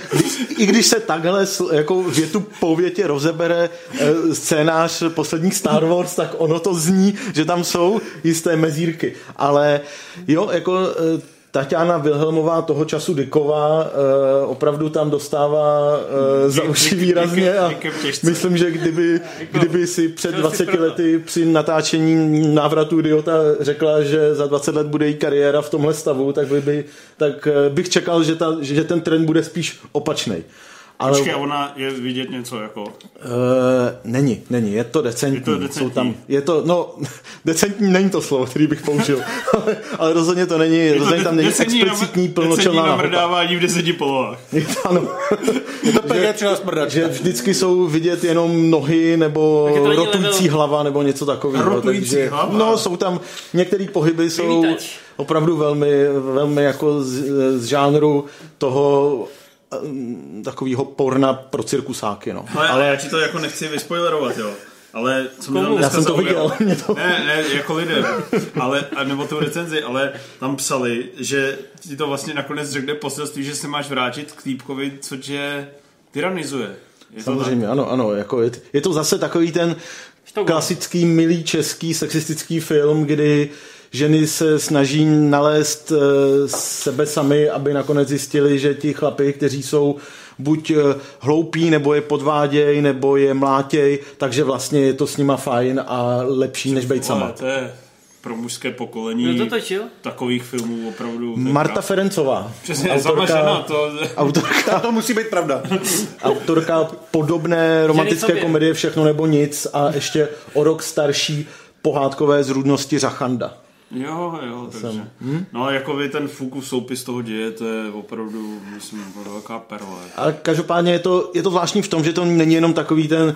Speaker 2: i když se takhle jako větu po větě rozebere eh, scénář posledních Star Wars, tak ono to zní, že tam jsou jisté mezírky. Ale jo, jako eh, Tatiana Wilhelmová toho času Dyková eh, opravdu tam dostává eh, za uši výrazně a myslím, že kdyby, kdyby si před
Speaker 1: Chtěl si
Speaker 2: 20
Speaker 1: prodat.
Speaker 2: lety při natáčení návratu Idiota řekla, že za 20 let bude její kariéra v tomhle stavu, tak, by, by, tak eh, bych čekal, že, ta, že ten trend bude spíš opačný. Ale
Speaker 3: Počkej, a ona je vidět něco jako...
Speaker 2: uh, není, není, je to decentní.
Speaker 3: Je to decentní.
Speaker 2: Jsou tam, je to, no, decentní není to slovo, který bych použil, ale, ale rozhodně to není, rozhodně tam není
Speaker 3: Decentní
Speaker 2: explicitní
Speaker 3: nam-
Speaker 2: plnočelná
Speaker 3: decentní
Speaker 2: nahota.
Speaker 3: namrdávání v deseti polohách.
Speaker 2: Je to, ano.
Speaker 4: Je to smrdačka.
Speaker 2: že vždycky jsou vidět jenom nohy nebo
Speaker 1: to není
Speaker 2: rotující
Speaker 1: level.
Speaker 2: hlava nebo něco takového.
Speaker 3: Rotující
Speaker 2: takže,
Speaker 3: hlava?
Speaker 2: No, jsou tam, některé pohyby jsou opravdu velmi, velmi jako z, z žánru toho takového porna pro cirkusáky, no.
Speaker 3: No, ale já ti to jako nechci vyspoilerovat, jo. Ale co mi tam
Speaker 2: Já jsem to
Speaker 3: zaujalo-
Speaker 2: viděl, mě to-
Speaker 3: Ne, ne, jako lidem, ale, a nebo tu recenzi, ale tam psali, že ti to vlastně nakonec řekne poselství, že se máš vrátit k týpkovi, co tě tyranizuje. Je to
Speaker 2: Samozřejmě, ano, ano. Jako je, je to zase takový ten klasický, milý český sexistický film, kdy ženy se snaží nalézt eh, sebe sami, aby nakonec zjistili, že ti chlapi, kteří jsou buď eh, hloupí, nebo je podváděj, nebo je mlátěj, takže vlastně je to s nima fajn a lepší, než být sama.
Speaker 3: to je pro mužské pokolení
Speaker 1: Kdo to točil?
Speaker 3: takových filmů opravdu.
Speaker 2: Marta. Ferencová,
Speaker 3: Přesně, žena, to...
Speaker 2: autorka,
Speaker 4: To musí být pravda.
Speaker 2: autorka podobné romantické komedie Všechno nebo nic a ještě o rok starší pohádkové zrůdnosti Řachanda.
Speaker 3: Jo, jo, takže. No a jako vy ten Fukův soupis toho děje, to je opravdu, myslím, jako velká perla.
Speaker 2: Ale každopádně je to, je to zvláštní v tom, že to není jenom takový ten uh,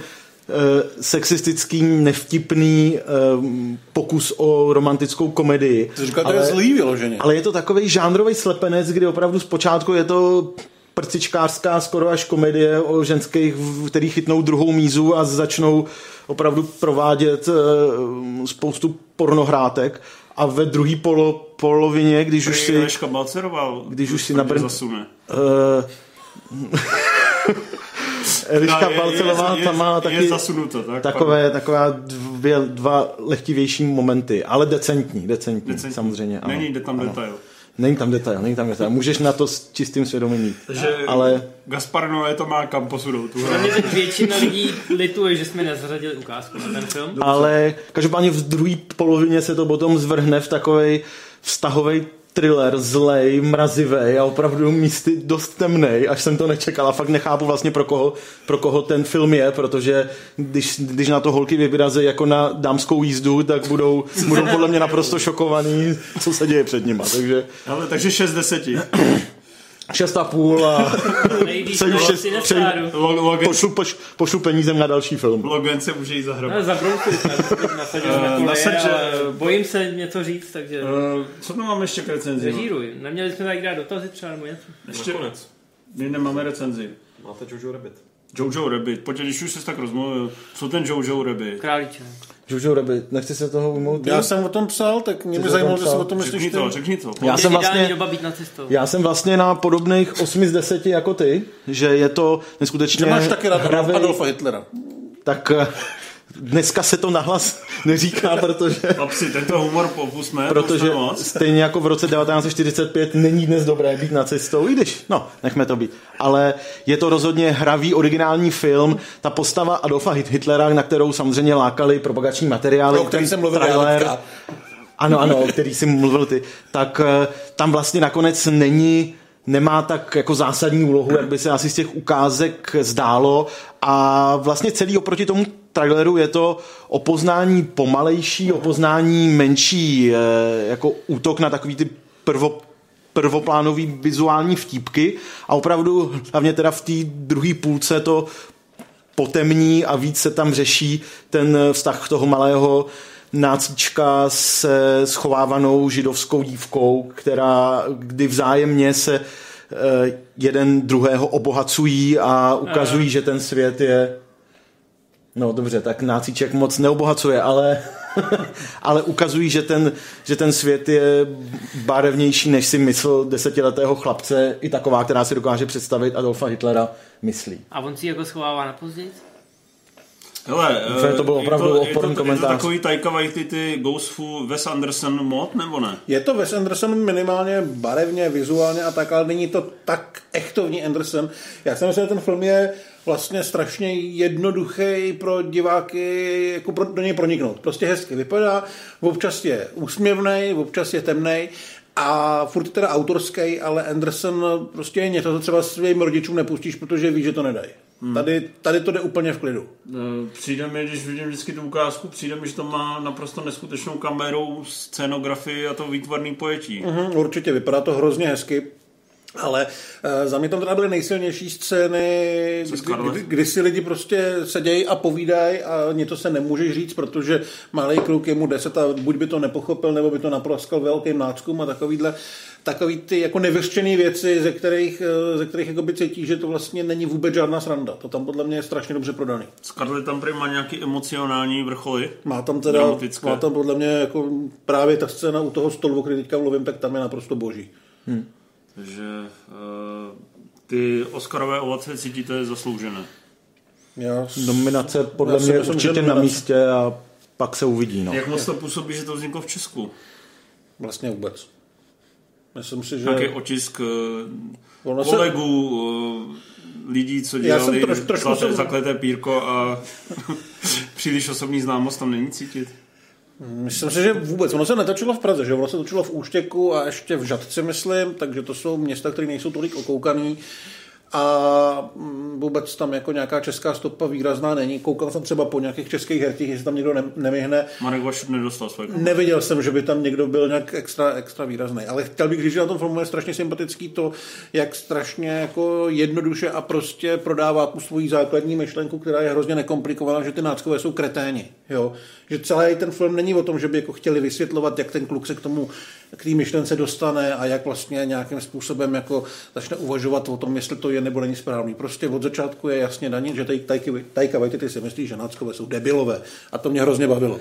Speaker 2: sexistický, nevtipný uh, pokus o romantickou komedii.
Speaker 4: Jsi říkal, to je zlý vyloženě.
Speaker 2: Ale je to takový žánrový slepenec, kdy opravdu zpočátku je to prcičkářská skoro až komedie o ženských, který chytnou druhou mízu a začnou opravdu provádět eh, spoustu pornohrátek a ve druhé polo, polovině, když už si...
Speaker 3: Eliška Balcerová,
Speaker 2: když už si
Speaker 3: to tě
Speaker 2: nabrn-
Speaker 3: zasune.
Speaker 2: Uh, Eliška
Speaker 3: No, je-
Speaker 2: Balcelová
Speaker 3: je-
Speaker 2: tam má
Speaker 3: je
Speaker 2: taky
Speaker 3: zasunuto, tak,
Speaker 2: takové, takové dvě, dva lehtivější momenty, ale decentní, decentní,
Speaker 3: Decentní.
Speaker 2: samozřejmě. Ano,
Speaker 3: Není jde tam
Speaker 2: ano.
Speaker 3: detail.
Speaker 2: Není tam detail, není tam detail. Můžeš na to s čistým svědomím jít.
Speaker 3: Takže
Speaker 2: Ale
Speaker 3: Gaspar Noé to má kam posunout.
Speaker 1: Většina lidí lituje, že jsme nezařadili ukázku na ten film.
Speaker 2: ale každopádně v druhé polovině se to potom zvrhne v takovej vztahový thriller zlej, mrazivej a opravdu místy dost temnej, až jsem to nečekal a fakt nechápu vlastně pro koho, pro koho ten film je, protože když, když na to holky vyrazí jako na dámskou jízdu, tak budou, budou podle mě naprosto šokovaný, co se děje před nima, takže
Speaker 3: Ale, takže 6 z 10.
Speaker 2: šest a půl a Přeju šest-
Speaker 3: Logan,
Speaker 2: pošlu, poš, pošlu penízem na další film.
Speaker 3: Logan se může jít zahrabat.
Speaker 1: No, zabrousit, nasadil na
Speaker 3: Eh,
Speaker 1: ale
Speaker 3: eh,
Speaker 1: bojím se něco říct, takže
Speaker 3: Eh, Co tam máme ještě k recenzi?
Speaker 1: režíruj. Neměli jsme tady dát dotazy třeba nebo něco?
Speaker 3: Ještě,
Speaker 5: Nakonec.
Speaker 3: my nemáme recenzi.
Speaker 5: Máte Jojo Rabbit.
Speaker 3: Jojo Rabbit, pojď, když už jsi tak rozmluvil, co ten Jojo Rabbit?
Speaker 1: Králíček.
Speaker 2: Jojo Rabbit, nechci se toho ujmout?
Speaker 4: Já jsem o tom psal, tak mě by zajímalo,
Speaker 2: o tom
Speaker 4: že se
Speaker 2: psal?
Speaker 4: o tom
Speaker 3: Řekni
Speaker 4: myslíš
Speaker 3: to, řekni to.
Speaker 2: Já
Speaker 1: Je
Speaker 2: jsem vlastně...
Speaker 1: doba být nacistou.
Speaker 2: Já jsem vlastně na podobných 8 z 10 jako ty, že je to neskutečně
Speaker 4: Že máš taky rád
Speaker 2: hravej-
Speaker 4: Adolfa Hitlera.
Speaker 2: Tak eh, dneska se to nahlas neříká, protože,
Speaker 3: Chlapci, tento humor popusme,
Speaker 2: protože
Speaker 3: moc.
Speaker 2: stejně jako v roce 1945 není dnes dobré být nacistou, i když, no, nechme to být. Ale je to rozhodně hravý, originální film. Ta postava Adolfa Hit- Hitlera, na kterou samozřejmě lákali propagační materiály,
Speaker 4: O kterém
Speaker 2: ten
Speaker 4: jsem mluvil
Speaker 2: trailer, ano, ano, o který jsi mluvil ty, tak eh, tam vlastně nakonec není nemá tak jako zásadní úlohu, jak by se asi z těch ukázek zdálo a vlastně celý oproti tomu traileru je to opoznání pomalejší, opoznání menší, eh, jako útok na takový ty prvo, prvoplánový vizuální vtípky. A opravdu hlavně teda v té druhé půlce to potemní a víc se tam řeší ten vztah toho malého nácíčka se schovávanou židovskou dívkou, která kdy vzájemně se eh, jeden druhého obohacují a ukazují, že ten svět je No dobře, tak nácíček moc neobohacuje, ale, ale ukazují, že ten, že ten svět je barevnější, než si myslel desetiletého chlapce, i taková, která si dokáže představit Adolfa Hitlera, myslí.
Speaker 1: A on si jako schovává na později?
Speaker 3: Hele,
Speaker 2: Že to byl
Speaker 3: eh,
Speaker 2: opravdu
Speaker 3: je to,
Speaker 2: oporný
Speaker 3: je to, je
Speaker 2: komentář.
Speaker 3: to takový Taika Waititi Ghostful Wes Anderson mod, nebo ne?
Speaker 4: Je to Wes Anderson minimálně barevně, vizuálně a tak, ale není to tak echtovní Anderson. Já si myslím, že ten film je vlastně strašně jednoduchý pro diváky, jako pro, do něj proniknout. Prostě hezky vypadá, občas je úsměvný, občas je temný a furt je teda autorský, ale Anderson prostě je něco, co třeba svým rodičům nepustíš, protože ví, že to nedají. Hmm. Tady, tady to jde úplně v klidu.
Speaker 3: Eh, Přijde mi, když vidím vždycky tu ukázku, přijde mi, že to má naprosto neskutečnou kamerou, scénografii a to výtvarný pojetí.
Speaker 4: Mhm, určitě, vypadá to hrozně hezky. Ale e, za mě tam teda byly nejsilnější scény, kdy, kdy, kdy si lidi prostě sedějí a povídají a něco se nemůžeš říct, protože malý kluk je mu 10 a buď by to nepochopil, nebo by to naproskal velkým náckům a takovýhle takový ty jako nevyřčené věci, ze kterých, eh, ze kterých jakoby cítí, že to vlastně není vůbec žádná sranda. To tam podle mě je strašně dobře prodaný.
Speaker 3: Scarlett tam prý má nějaký emocionální vrcholy.
Speaker 4: Má tam teda,
Speaker 3: Dramatické.
Speaker 4: má tam podle mě jako právě ta scéna u toho stolu, o který teďka mluvím, tak tam je naprosto boží.
Speaker 3: Takže uh, ty Oscarové ovace cítíte zasloužené.
Speaker 4: Já,
Speaker 2: Nominace podle
Speaker 4: Já
Speaker 2: mě
Speaker 4: myslím, že
Speaker 2: určitě na místě a pak se uvidí. No.
Speaker 3: Jak moc to působí, že to vzniklo v Česku?
Speaker 4: Vlastně vůbec. Myslím si, že...
Speaker 3: Nějaký otisk
Speaker 4: Ono
Speaker 3: uh,
Speaker 4: se-
Speaker 3: kolegů, uh, lidí, co
Speaker 4: Já jsem
Speaker 3: dělali
Speaker 4: troš- trošku
Speaker 3: zlaté,
Speaker 4: jsem-
Speaker 3: zakleté pírko a příliš osobní známost tam není cítit.
Speaker 4: Myslím si, že vůbec. Ono se netočilo v Praze, že ono se točilo v Úštěku a ještě v Žadci, myslím, takže to jsou města, které nejsou tolik okoukaný a mm, vůbec tam jako nějaká česká stopa výrazná není. Koukal jsem třeba po nějakých českých hertích, jestli tam někdo ne- nevyhne.
Speaker 3: Marek Vašut nedostal svoje
Speaker 4: Neviděl jsem, že by tam někdo byl nějak extra, extra výrazný, ale chtěl bych říct, že na tom filmu je strašně sympatický to, jak strašně jako jednoduše a prostě prodává tu svoji základní myšlenku, která je hrozně nekomplikovaná, že ty náckové jsou kreténi. Jo? Že celý ten film není o tom, že by jako chtěli vysvětlovat, jak ten kluk se k tomu k té myšlence dostane a jak vlastně nějakým způsobem jako začne uvažovat o tom, jestli to je nebo není správný. Prostě od začátku je jasně daný, že Tajka Tajka Waititi si myslí, že náckové jsou debilové. A to mě hrozně bavilo.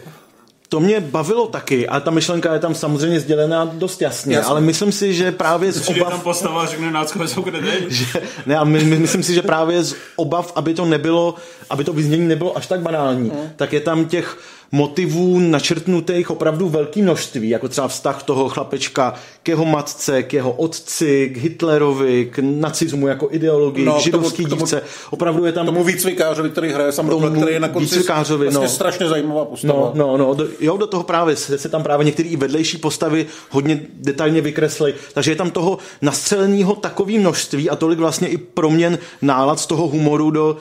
Speaker 2: To mě bavilo taky a ta myšlenka je tam samozřejmě sdělená dost jasně,
Speaker 4: Jasně.
Speaker 2: ale myslím si, že právě z
Speaker 3: Přijde tam
Speaker 2: obav...
Speaker 3: postava řekne náckové jsou kde
Speaker 2: že, ne, a my, my, myslím si, že právě z obav, aby to nebylo, aby to vyznění nebylo až tak banální, tak je tam těch motivů načrtnutých opravdu velký množství, jako třeba vztah toho chlapečka k jeho matce, k jeho otci, k Hitlerovi, k nacismu jako ideologii,
Speaker 4: No,
Speaker 2: k židovský
Speaker 4: tomu-
Speaker 2: dívce. Opravdu je tam...
Speaker 4: Tomu výcvikářovi, který hraje Sam Rockwell, který je na konci vlastně
Speaker 2: no.
Speaker 4: strašně zajímavá postava.
Speaker 2: No, no, no, do, jo, do toho právě se, se tam právě některé i vedlejší postavy hodně detailně vykreslej, takže je tam toho nastřeleného takový množství a tolik vlastně i proměn nálad z toho humoru do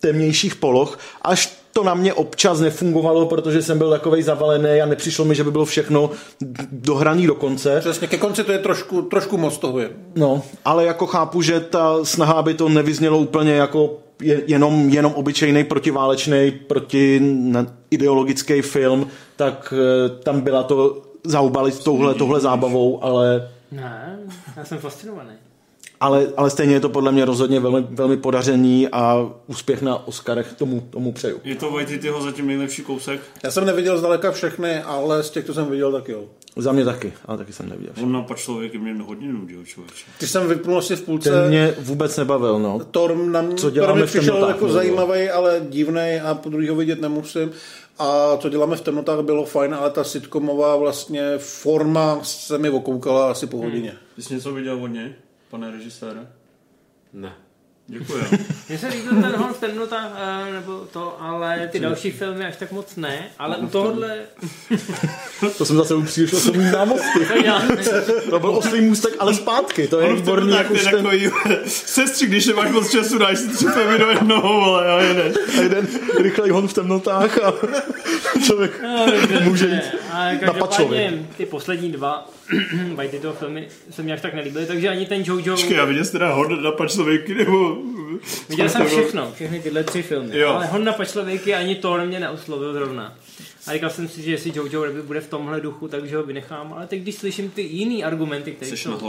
Speaker 2: temnějších poloh, až to na mě občas nefungovalo, protože jsem byl takovej zavalený a nepřišlo mi, že by bylo všechno dohraný do konce.
Speaker 4: Přesně, ke konci to je trošku, trošku moc toho je.
Speaker 2: No, ale jako chápu, že ta snaha, aby to nevyznělo úplně jako je- jenom, jenom obyčejný protiválečný, proti ideologický film, tak eh, tam byla to zaubalit touhle, tohle zábavou, ale,
Speaker 1: Ne, já jsem fascinovaný.
Speaker 2: Ale, ale stejně je to podle mě rozhodně velmi, velmi podařený a úspěch na Oscarech tomu, tomu přeju.
Speaker 3: Je to Waititiho zatím nejlepší kousek.
Speaker 4: Já jsem neviděl zdaleka všechny, ale z těch, co jsem viděl, tak jo.
Speaker 2: Za mě taky, ale taky jsem neviděl.
Speaker 3: On na člověk mě hodně nudil, člověče.
Speaker 4: Ty jsem vypnul asi v půlce.
Speaker 2: Ten mě vůbec nebavil, no.
Speaker 4: Thor na mě,
Speaker 2: Co děláme
Speaker 4: mě
Speaker 2: v
Speaker 4: přišel
Speaker 2: temnotách,
Speaker 4: jako zajímavý, ale divný a po druhý ho vidět nemusím. A co děláme v temnotách bylo fajn, ale ta sitcomová vlastně forma se mi okoukala asi po hodině.
Speaker 3: Ty jsi něco viděl od něj, pane režisére?
Speaker 5: Ne.
Speaker 3: Děkuji.
Speaker 1: Mně se líbil ten hon v temnotách, eh, nebo to, ale ty další filmy až tak moc ne, ale u tohohle...
Speaker 2: To jsem zase příliš osobní známosti.
Speaker 1: To
Speaker 2: byl oslý můstek, ale zpátky. To je výborný,
Speaker 3: tak
Speaker 2: ten,
Speaker 3: takový, sestři, když nemáš moc času, dáš si tři filmy do jednoho, ale já jeden.
Speaker 2: a jeden rychlej hon v temnotách a člověk může jít
Speaker 1: ale
Speaker 2: na
Speaker 1: každopádně ty poslední dva White tyto filmy se mi až tak nelíbily, takže ani ten Jojo...
Speaker 3: Počkej, já viděl jsi teda Hon na pačlověky, nebo...
Speaker 1: Viděl jsem všechno, všechny tyhle tři filmy,
Speaker 3: Jo.
Speaker 1: ale Hon na pačlověky ani Thor mě neoslovil zrovna. A říkal jsem si, že jestli Jojo Rabbit bude v tomhle duchu, takže ho vynechám, ale teď když slyším ty jiný argumenty, které
Speaker 3: Jsi
Speaker 1: jsou... Jsem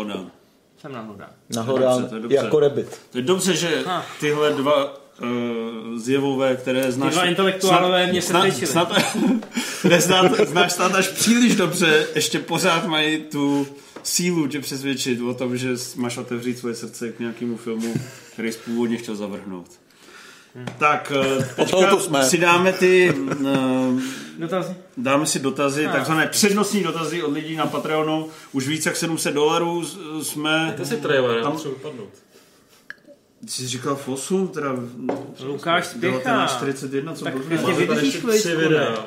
Speaker 3: To to je dobře.
Speaker 2: jako rebit.
Speaker 3: To je dobře, že
Speaker 1: Ah.
Speaker 3: tyhle dva zjevové, které znáš...
Speaker 1: Ty dva intelektuálové mě
Speaker 3: snad,
Speaker 1: přesvědčili.
Speaker 3: snad, snad, znáš snad až příliš dobře, ještě pořád mají tu sílu tě přesvědčit o tom, že máš otevřít svoje srdce k nějakému filmu, který jsi původně chtěl zavrhnout. Tak, eh, teďka
Speaker 4: jsme.
Speaker 3: si dáme ty, uh,
Speaker 1: Dotazy?
Speaker 3: dáme si dotazy,
Speaker 1: Ah.
Speaker 3: takzvané přednostní dotazy od lidí na Patreonu. Už víc jak 700 dolarů jsme...
Speaker 5: To si trailer, já
Speaker 3: Tam-
Speaker 5: potřebuji vypadnout.
Speaker 3: Ty jsi říkal Fosu, teda
Speaker 1: Lukáš spěchá.
Speaker 3: 1941, co
Speaker 1: Tak
Speaker 3: bylo?
Speaker 1: prostě
Speaker 5: ještě
Speaker 1: chviličku.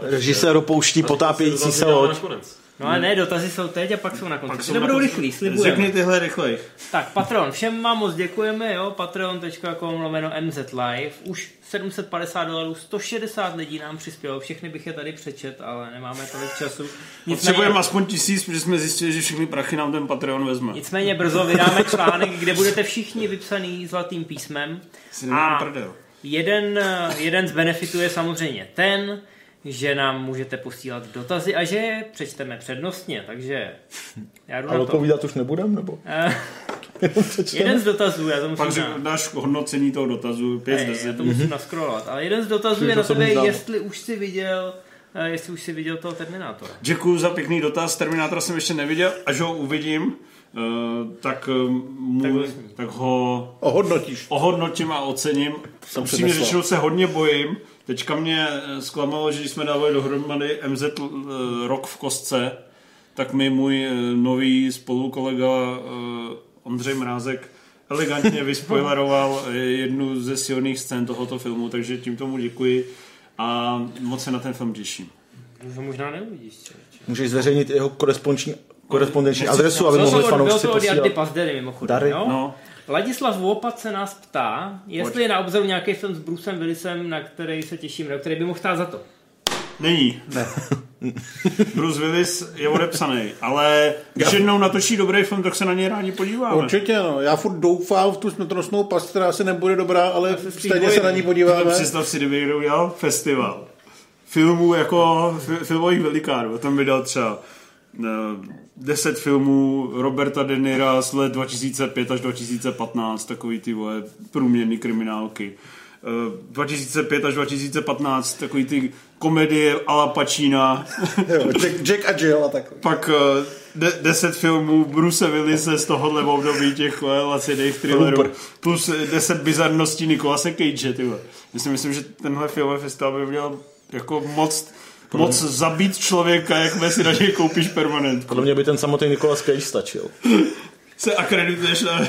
Speaker 2: Režisér opouští potápějící se loď.
Speaker 5: nakonec.
Speaker 1: No ale ne, dotazy jsou teď a pak jsou na konci. Ty
Speaker 3: konci.
Speaker 1: rychlí, slibujeme.
Speaker 3: Řekni tyhle rychlej.
Speaker 1: Tak, Patron, všem vám moc děkujeme, jo, patreon.com lomeno MZ Live, už 750 dolarů, 160 lidí nám přispělo, všechny bych je tady přečet, ale nemáme tolik času.
Speaker 3: Potřebujeme aspoň tisíc, protože jsme zjistili, že všechny prachy nám ten Patreon vezme.
Speaker 1: nicméně brzo vydáme článek, kde budete všichni vypsaný zlatým písmem.
Speaker 3: Si nemám
Speaker 1: A
Speaker 3: prdel.
Speaker 1: jeden, jeden z benefitů je samozřejmě ten, že nám můžete posílat dotazy a že je přečteme přednostně, takže já jdu
Speaker 2: A
Speaker 1: na to.
Speaker 2: odpovídat už nebudem, nebo?
Speaker 1: Eh, jeden z dotazů, já to musím
Speaker 3: Pak
Speaker 1: dát.
Speaker 3: dáš hodnocení toho dotazu 5 z
Speaker 1: já
Speaker 3: 10.
Speaker 1: to musím naskrolovat. Ale jeden z dotazů je na tebe, jestli už si viděl, eh, jestli už si viděl toho Terminátora.
Speaker 3: Děkuji za pěkný dotaz. Terminátora jsem ještě neviděl, až ho uvidím, eh, tak, můj,
Speaker 1: Tak
Speaker 3: tak ho
Speaker 4: Ohodnotíš.
Speaker 3: ohodnotím a ocením. Upřímně řečeno se hodně bojím. Teďka mě eh, zklamalo, že když jsme dávali dohromady MZ eh, Rok v kostce, tak mi můj eh, nový spolukolega Ondřej Mrázek elegantně vyspoileroval jednu ze silných scén tohoto filmu, takže tím tomu děkuji a moc se na ten film těším.
Speaker 1: To možná neuvidíš.
Speaker 2: Můžeš zveřejnit jeho korespondenční, korespondenční adresu, aby
Speaker 1: Bylo
Speaker 2: mohli
Speaker 1: od, bylo
Speaker 2: fanoušci
Speaker 1: to od Jardy
Speaker 2: posílat.
Speaker 1: Pazdery mimochodem,
Speaker 2: Dary?
Speaker 1: jo?
Speaker 3: No,
Speaker 1: Ladislav Vopat se nás ptá, jestli je na obzoru nějaký film s Brucem Willisem, na který se těším, na který by mohl stát za to.
Speaker 3: Není. Ne. Bruce Willis je odepsaný, ale když jednou natočí dobrý film, tak se na něj rádi podíváme.
Speaker 4: Určitě, no. Já furt doufám v tu smrtonosnou past, která se nebude dobrá, ale
Speaker 1: se
Speaker 4: stejně se na ní podíváme.
Speaker 3: představ si, kdyby někdo udělal festival filmů jako fi- filmových velikánů. Tam by dal třeba eh, 10 filmů Roberta De Nira z let 2005 až 2015, takový ty vole průměrný kriminálky. Eh, 2005 až 2015, takový ty komedie a la Pacina.
Speaker 4: Jo, Jack, Jack a Jill a takový.
Speaker 3: Pak eh, de, 10 filmů Bruce Willise z tohohle období těch eh, laciných thrillerů. Plus eh, 10 bizarností Nikolase Cage. Já si myslím, že tenhle filmový festival by měl jako moc moc zabít člověka, jak si na něj koupíš permanent.
Speaker 2: Podle mě by ten samotný Nicolas Cage stačil.
Speaker 3: Se akredituješ na...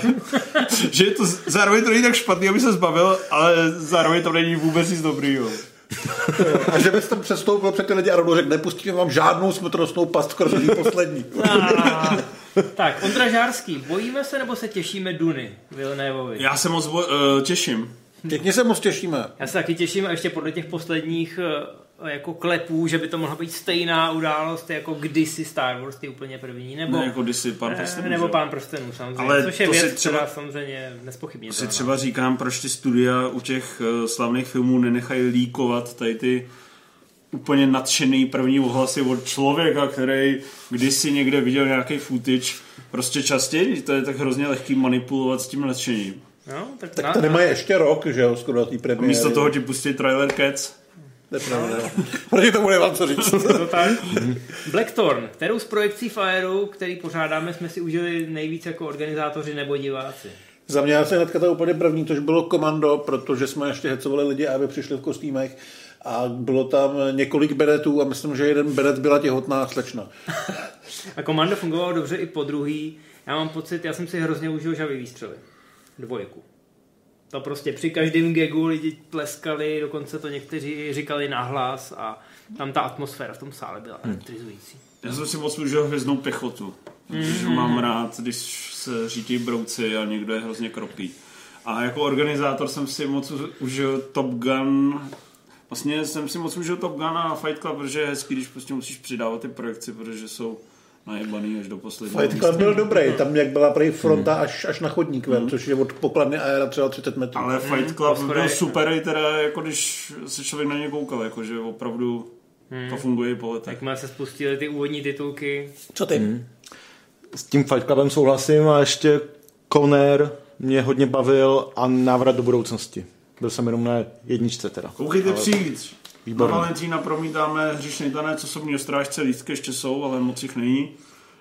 Speaker 3: že je to zároveň to není tak špatný, aby se zbavil, ale zároveň to není vůbec nic dobrýho.
Speaker 4: A že bys tam přestoupil před ty lidi a rovnou řekl, nepustíme vám žádnou smrtonosnou pastku, kromě poslední.
Speaker 1: A, tak, Ondra Žárský, bojíme se nebo se těšíme Duny Vilnévovi?
Speaker 3: Já se moc boj, uh, těším.
Speaker 4: Pěkně se moc těšíme.
Speaker 1: Já se taky těším a ještě podle těch posledních eh, jako klepů, že by to mohla být stejná událost jako kdysi Star Wars, ty úplně první, nebo,
Speaker 3: Ne, jako kdysi pán
Speaker 1: eh,
Speaker 3: prstenů,
Speaker 1: nebo pán prstenů samozřejmě,
Speaker 3: Ale
Speaker 1: což je
Speaker 3: to si
Speaker 1: věc,
Speaker 3: třeba-
Speaker 1: která samozřejmě nespochybně.
Speaker 3: Si třeba říkám, proč ty studia u těch uh, slavných filmů nenechají líkovat tady ty úplně nadšený první ohlasy od člověka, který kdysi někde viděl nějaký footage, prostě častěji, to je tak hrozně lehký manipulovat s tím nadšením.
Speaker 1: No, tak,
Speaker 4: Tak
Speaker 1: na,
Speaker 4: to nemají ještě rok, že jo, skoro na té
Speaker 3: A
Speaker 4: premiéry.
Speaker 3: místo toho ti pustí trailer Cats.
Speaker 4: To je pravda. Proti tomu nemám co říct.
Speaker 1: to tak. Blackthorn, kterou z projekcí Fireu, který pořádáme, jsme si užili nejvíc jako organizátoři nebo diváci.
Speaker 4: Za mě asi hnedka to úplně první, tož bylo komando, protože jsme ještě hecovali lidi, aby přišli v kostýmech a bylo tam několik bedetů a myslím, že jeden bedet byla těhotná slečna.
Speaker 1: A komando fungovalo dobře i po druhý. Já mám pocit, já jsem si hrozně užil žavý výstřely. Dvojku. To prostě při každém gagu lidi tleskali, dokonce to někteří říkali nahlas a tam ta atmosféra v tom sále byla elektrizující.
Speaker 3: Já jsem si moc užil hvězdnou pěchotu. Protože mám rád, když se řítí brouci a někdo je hrozně kropí. A jako organizátor jsem si moc užil Top Gun Vlastně jsem si moc užil Top Gun a Fight Club, protože je hezký, když prostě musíš přidávat ty projekci, protože jsou najebaný až do posledního
Speaker 4: Fight Club byl dobrý, tam jak byla prej fronta až, až na chodník ven, což je od pokladny Aera třeba 30 metrů.
Speaker 3: Ale Fight Club
Speaker 1: po
Speaker 3: byl super i teda, jako když se člověk na ně koukal, jakože opravdu to funguje i po letech.
Speaker 1: Jakmile se spustily ty úvodní titulky,
Speaker 4: Co ty?
Speaker 2: S tím Fight Clubem souhlasím a ještě Conner mě hodně bavil a návrat do budoucnosti. Byl jsem jenom na jedničce teda.
Speaker 3: Koukejte přijít. Na
Speaker 2: Výborný.
Speaker 3: Valentína promítáme hřišný tanec, osobního strážce, lístky ještě jsou, ale moc jich není.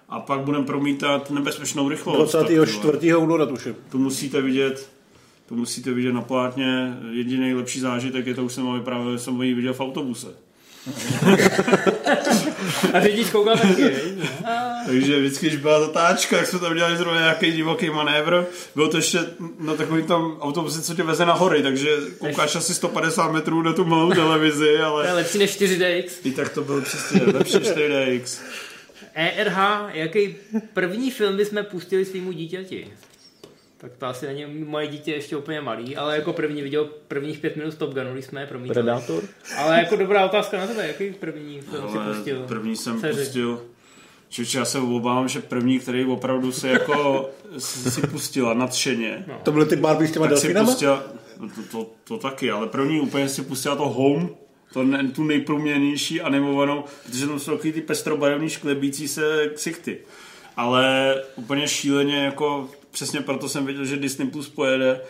Speaker 3: A pak budeme promítat nebezpečnou rychlost. tak, ty vole.
Speaker 4: 24. února tuším.
Speaker 3: To musíte vidět, to musíte vidět na plátně. Jediný lepší zážitek je to, už jsem vám vyprávěl, jsem ji viděl v autobuse.
Speaker 1: a řidič koukal taky?
Speaker 3: Takže vždycky, když byla zatáčka, jak jsme tam dělali zrovna nějaký divoký manévr, bylo to ještě na takovým tom autobuse, co tě veze na hory, takže koukáš asi 150 metrů na tu malou televizi,
Speaker 1: To je
Speaker 3: ale
Speaker 1: lepší než 4DX.
Speaker 3: i tak to bylo přesně lepší 4DX.
Speaker 1: ERH, jaký první film bychom pustili svýmu dítěti? Tak to asi není moje dítě ještě úplně malý, ale jako první viděl prvních pět minut Top Gunu, když jsme je promítali.
Speaker 2: Predátor?
Speaker 1: Ale jako dobrá otázka na tebe, jaký první film si pustil?
Speaker 3: první jsem
Speaker 1: Dceři.
Speaker 3: pustil, Čiže já se obávám, že první, který opravdu se jako si pustila nadšeně,
Speaker 4: To byly ty Barbie s těma
Speaker 3: tak si
Speaker 4: delfinama?
Speaker 3: pustila, no to, to, to, taky, ale první úplně si pustila to Home, to ne, tu nejprůměrnější animovanou, protože tam jsou takový ty pestrobarevný šklebící se ksichty. Ale úplně šíleně jako, přesně proto jsem věděl, že Disney Plus pojede,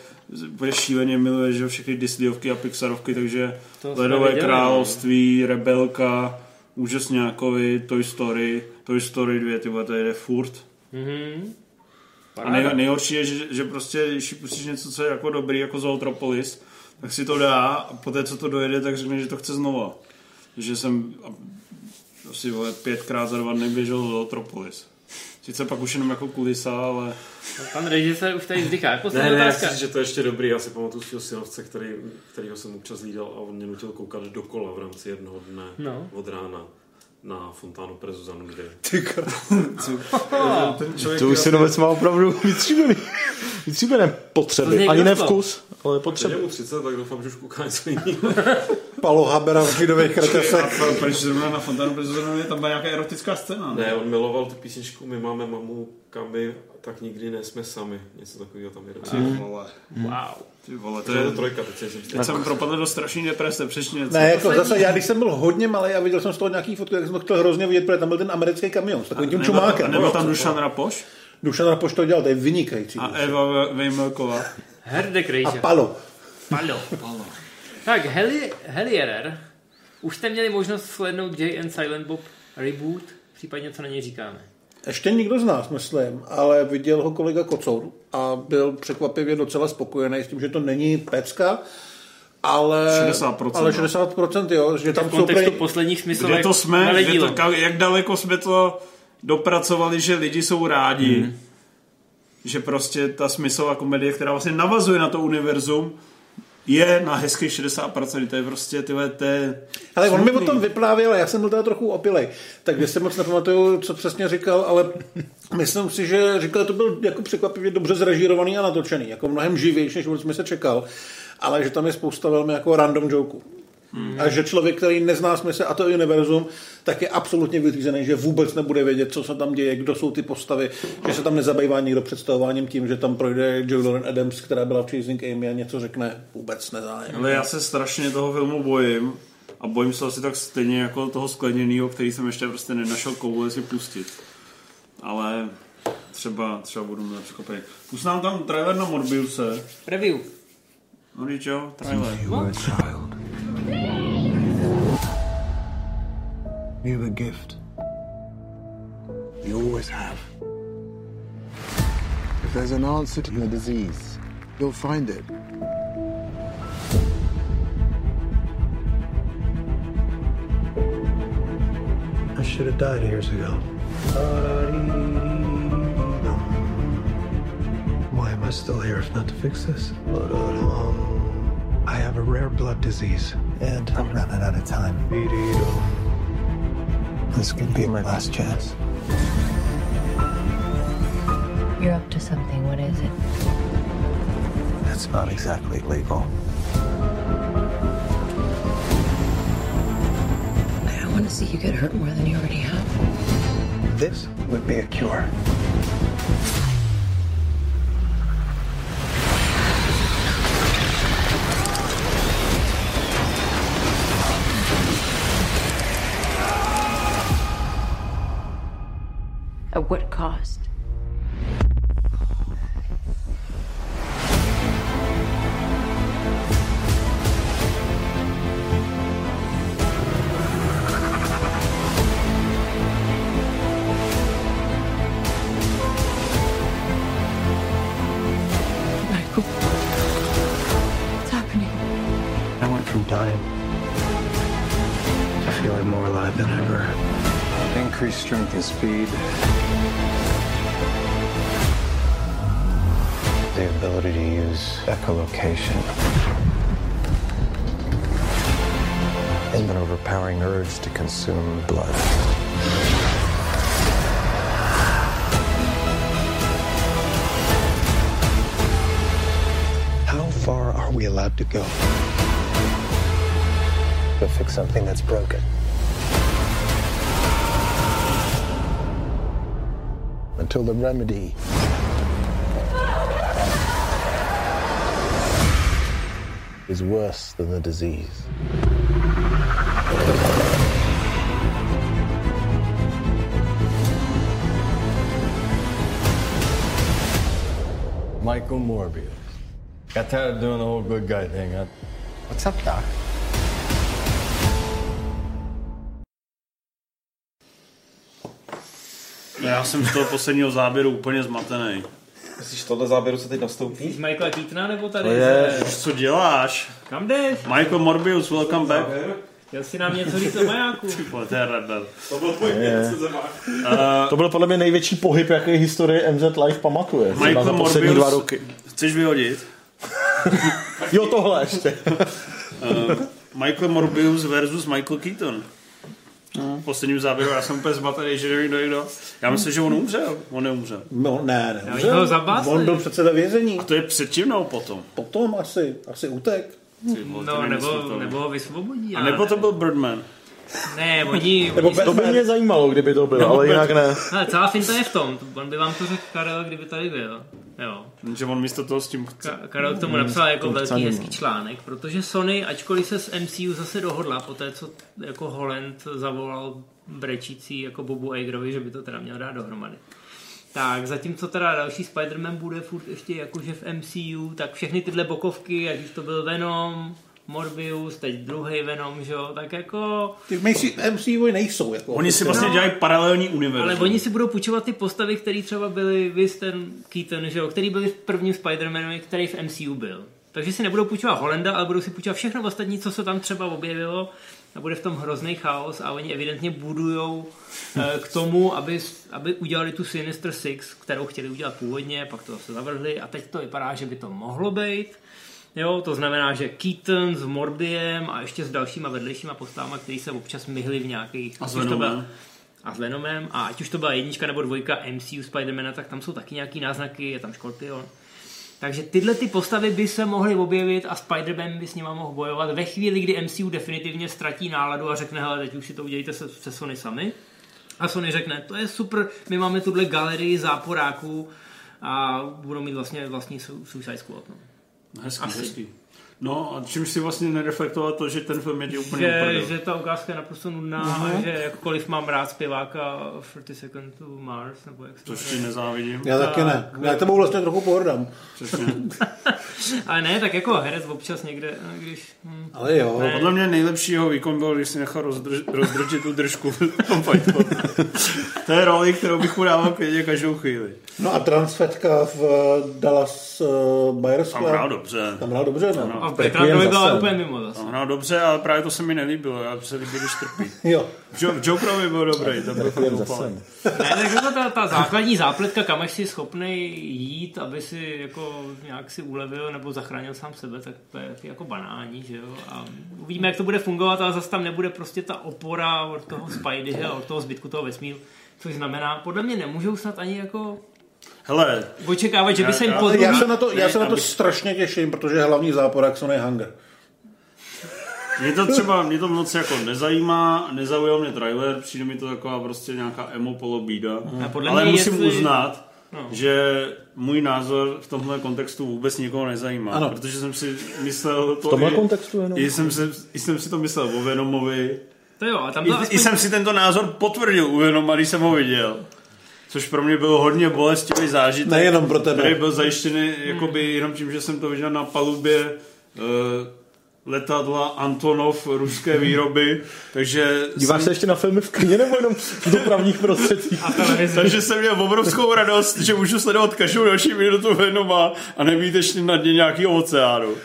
Speaker 3: úplně šíleně miluje, že všechny Disneyovky a Pixarovky, takže
Speaker 1: To
Speaker 3: Ledové
Speaker 1: viděli,
Speaker 3: království, Rebelka, Úžasňákovi, Toy Story, Toy Story 2, ty to jede furt.
Speaker 1: Mhm.
Speaker 3: A nej, nejhorší je, že, že prostě, když pustíš něco, co je jako dobrý, jako Zootropolis, tak si to dá a poté, co to dojede, tak řekne, že to chce znova. Takže jsem asi vole, pětkrát za dva dny běžel Zootropolis. Sice pak už jenom jako kulisa, ale
Speaker 1: Pan režisér už tady vzdychá.
Speaker 5: Ne,
Speaker 1: Poslední
Speaker 5: ne, já chci že to je ještě dobrý. Já si pamatuju svého synovce, který, kterýho jsem občas lídal a on mě nutil koukat dokola v rámci jednoho dne
Speaker 1: No.
Speaker 5: od rána na fontánu Prezuzanu, kde
Speaker 4: Ty kr-
Speaker 3: ten člověk...
Speaker 2: To už synovec má opravdu vytříbený. Vytříbené potřeby. Ani ne vkus, ale potřeby.
Speaker 5: je mu 30, tak doufám, že už kouká něco jiného.
Speaker 4: Palo Habera v židových kretesech.
Speaker 3: A proč zrovna na Fontánu Prezidentové tam byla nějaká erotická scéna?
Speaker 5: Ne, on miloval tu písničku My máme mamu, kamy, tak nikdy nejsme sami. Něco takového tam je.
Speaker 3: Ty vole,
Speaker 1: Wow.
Speaker 3: ty vole, to
Speaker 5: To je to trojka, teď jsem si
Speaker 3: Teď jsem propadl do strašný deprese, přečně něco.
Speaker 4: Ne, jako zase já, když jsem byl hodně malý a viděl jsem z toho nějaký fotky, tak jsem to chtěl hrozně vidět, protože tam byl ten americký kamion s takovým tím čumákem.
Speaker 3: nebyl tam Dušan Rapoš
Speaker 4: Dušan Rapoš to dělal, to je vynikající.
Speaker 3: a Eva Vejmelková.
Speaker 1: Herde
Speaker 4: A
Speaker 1: Krejže.
Speaker 4: Palo.
Speaker 1: Palo. Tak, Heli, Helierer. Už jste měli možnost slednout Jay and Silent Bob reboot, případně co na něj říkáme.
Speaker 4: Ještě nikdo z nás, myslím, ale viděl ho kolega Kocour a byl překvapivě docela spokojený s tím, že to není pecka, ale
Speaker 3: 60%,
Speaker 4: ale
Speaker 3: no.
Speaker 4: 60% jo, že tam
Speaker 1: v
Speaker 4: jsou
Speaker 1: kontextu
Speaker 4: prej,
Speaker 1: posledních smyslů
Speaker 3: Kde to jsme, kde to, jak daleko jsme to dopracovali, že lidi jsou rádi,
Speaker 4: Hmm.
Speaker 3: že prostě ta smyslová komedie, která vlastně navazuje na to univerzum, je na hezkých 60%, to je prostě, tyhle, to je
Speaker 4: Ale on mi o tom vyprávěl, já jsem byl teda trochu opilej, takže si moc nepamatuju, co přesně říkal, ale myslím si, že říkal, že to byl jako překvapivě dobře zrežírovaný a natočený, jako mnohem živější, než jsme se čekal, ale že tam je spousta velmi jako random jokeů.
Speaker 3: Mhm.
Speaker 4: A že člověk, který nezná smysl a to univerzum, tak je absolutně vyřízený, že vůbec nebude vědět, co se tam děje, kdo jsou ty postavy, že se tam nezabývá nikdo představováním tím, že tam projde Joe Lauren Adams, která byla v Chasing Amy a něco řekne, vůbec nezájem.
Speaker 3: Ale já se strašně toho filmu bojím a bojím se asi tak stejně jako toho skleněného, který jsem ještě prostě nenašel koule si pustit. Ale třeba, třeba budu mít překvapený. Pust nám tam trailer na Morbiuse.
Speaker 1: Review.
Speaker 3: No víš jo, trailer.
Speaker 6: You have a gift. You always have. If there's an answer to your disease, you'll find it. I should have died years ago. Why am I still here if not to fix this? I have a rare blood disease. And I'm running out of time. This could be my last chance.
Speaker 7: You're up to something. What is it?
Speaker 6: That's not exactly legal.
Speaker 7: I want to see you get hurt more than you already have.
Speaker 6: This would be a cure.
Speaker 7: What cost?
Speaker 6: Increased strength and speed. The ability to use echolocation. And an overpowering urge to consume blood. How far are we allowed to go? To fix something that's broken. Until the remedy is worse than the disease.
Speaker 8: Michael Morbius. Got tired of doing the whole good guy thing. Huh?
Speaker 6: What's up, Doc?
Speaker 3: Já jsem z toho posledního záběru úplně zmatený.
Speaker 2: Myslíš, tohle záběru se teď nastoupí?
Speaker 1: Z Michaela Keatona nebo tady?
Speaker 2: To je-
Speaker 1: z-
Speaker 3: Co děláš?
Speaker 1: Kam jdeš?
Speaker 3: Michael Morbius, welcome back.
Speaker 1: Chtěl si nám něco říct o majáku.
Speaker 3: Ty vole, to je rebel.
Speaker 2: To byl podle mě největší pohyb, jaký historie MZ Live pamatuje.
Speaker 3: Michael Morbius,
Speaker 2: dva roky.
Speaker 3: chceš vyhodit?
Speaker 2: Jo, tohle ještě.
Speaker 3: Michael Morbius versus Michael Keaton. V posledním záběru já jsem úplně zmatený, že nevím, kdo je kdo. Já myslím, že on umřel. On neumřel.
Speaker 4: No, ne, ne.
Speaker 1: oni ho zabásli.
Speaker 4: On byl přece ve vězení.
Speaker 3: A to je předtím nebo potom?
Speaker 4: Potom asi, asi utek.
Speaker 3: Vole, to
Speaker 1: No, nebo, nebo ho vysvobodí.
Speaker 3: A nebo to
Speaker 1: ne.
Speaker 3: byl Birdman.
Speaker 1: Ne, oni...
Speaker 4: Nebo
Speaker 2: To by mě zajímalo, kdyby to bylo, ale jinak ne.
Speaker 1: Ale celá finta je v tom. On by vám to řekl Karel, kdyby tady byl. Jo.
Speaker 3: Že on místo toho s tím chce.
Speaker 1: Ka- Karel k tomu napsal jako velký
Speaker 2: psaním,
Speaker 1: hezký článek, protože Sony, ačkoliv se s MCU zase dohodla po té, co jako Holland zavolal brečící jako Bobu Igerovi, že by to teda měl dát dohromady. Tak zatímco teda další Spider-Man bude furt ještě jakože v MCU, tak všechny tyhle bokovky, ať už to byl Venom, Morbius, teď druhý Venom, že jo, tak jako...
Speaker 4: Ty MCU nejsou. Jako
Speaker 3: Oni si vlastně dělají paralelní univerzum.
Speaker 1: Ale oni si budou půjčovat ty postavy, které třeba byly, vy ten Keaton, že jo, který byl v prvním Spider-Manovi, který v MCU byl. Takže si nebudou půjčovat Holenda, ale budou si půjčovat všechno ostatní, co se tam třeba objevilo a bude v tom hrozný chaos a oni evidentně budujou eh, k tomu, aby, aby udělali tu Sinister Six, kterou chtěli udělat původně, pak to zase zavrhli a teď to vypadá, že by to mohlo být. Jo, to znamená, že Keaton s Mordiem a ještě s dalšíma vedlejšíma postavama, který se občas myhli v nějakých...
Speaker 3: A s Venomem.
Speaker 1: a s Venomem a ať už to byla jednička nebo dvojka MCU Spidermana, tak tam jsou taky nějaký náznaky, je tam Scorpion. Takže tyhle ty postavy by se mohly objevit a Spider-Man by s nima mohl bojovat ve chvíli, kdy MCU definitivně ztratí náladu a řekne, hele, teď už si to udělejte se, se Sony sami. A Sony řekne, to je super, my máme tuhle galerii záporáků a budou mít vlastně vlastní Su- Suicide Squad. No.
Speaker 3: Hezký, hezký. No a čímž si vlastně nereflektoval to, že ten film je ti úplně
Speaker 1: Že,
Speaker 3: uprdel.
Speaker 1: že ta ukázka je naprosto nudná a že jakkoliv mám rád zpěváka 30 Second to Mars, nebo jak se
Speaker 3: Což ti nezávidím.
Speaker 4: Já taky ne. Já tebou vlastně trochu pohrdám.
Speaker 1: Ale ne, tak jako herec občas někde, no, když... Hm.
Speaker 4: Ale jo.
Speaker 1: Ne.
Speaker 3: Podle mě nejlepší jeho výkon byl, když si nechal rozdrž, rozdržet tu držku v tom fightu. to je roli, kterou bych mu dával klidně každou chvíli.
Speaker 4: No a transfetka v eh, Dallas uh, Buyers
Speaker 3: Tam
Speaker 4: Club.
Speaker 3: hrál dobře.
Speaker 4: Tam hrál dobře, no.
Speaker 1: A
Speaker 2: jen
Speaker 1: byla úplně mimo zase.
Speaker 3: Tam hrál dobře, ale právě to se mi nelíbilo. Já se líbí, když trpí.
Speaker 4: Jo.
Speaker 3: V Jo- v Jokerovi byl dobrý, to byl fakt úplně.
Speaker 1: Ne, tak jako ta, ta základní zápletka, kam až si schopný jít, aby si jako nějak si ulevil nebo zachránil sám sebe, tak to je jako banální, že jo. A uvidíme, jak to bude fungovat, ale zase tam nebude prostě ta opora od toho Spideyho a od toho zbytku toho vesmíru. Což znamená, podle mě nemůžou snad ani jako
Speaker 3: Hele,
Speaker 1: očekávat, že by se jim
Speaker 3: já-
Speaker 1: po
Speaker 4: Já se na to, já
Speaker 3: Ne,
Speaker 4: se na to strašně těším, protože hlavní záporák Sony Hunger.
Speaker 3: mě to třeba, mě to moc jako nezajímá, nezaujal mě trailer, přijde mi to taková prostě nějaká emo polobída.
Speaker 1: Podle
Speaker 3: Ale musím
Speaker 1: jestli-
Speaker 3: uznat,
Speaker 1: No.
Speaker 3: že můj názor v tomhle kontextu vůbec nikoho nezajímá.
Speaker 4: Ano.
Speaker 3: Protože jsem si myslel to
Speaker 2: V tomhle
Speaker 3: i,
Speaker 2: kontextu jenom?
Speaker 3: i jsem, se, i jsem si to myslel o Venomovi.
Speaker 1: To jo, a tam
Speaker 3: I,
Speaker 1: to
Speaker 3: I
Speaker 1: aspoň...
Speaker 3: jsem si tento názor potvrdil u Venoma, když jsem ho viděl. Což pro mě byl hodně bolestivý zážitek.
Speaker 4: Nejenom pro tebe.
Speaker 3: Který byl zajištěný jakoby jenom tím, že jsem to viděl na palubě uh, letadla Antonov ruské výroby, takže
Speaker 2: Díváš se ještě na filmy v kině nebo jenom v dopravních prostředcích?
Speaker 1: A televizi.
Speaker 3: takže jsem měl obrovskou radost, že můžu sledovat každou další minutu Venoma a nebýt ještě na dně nějakého oceánu.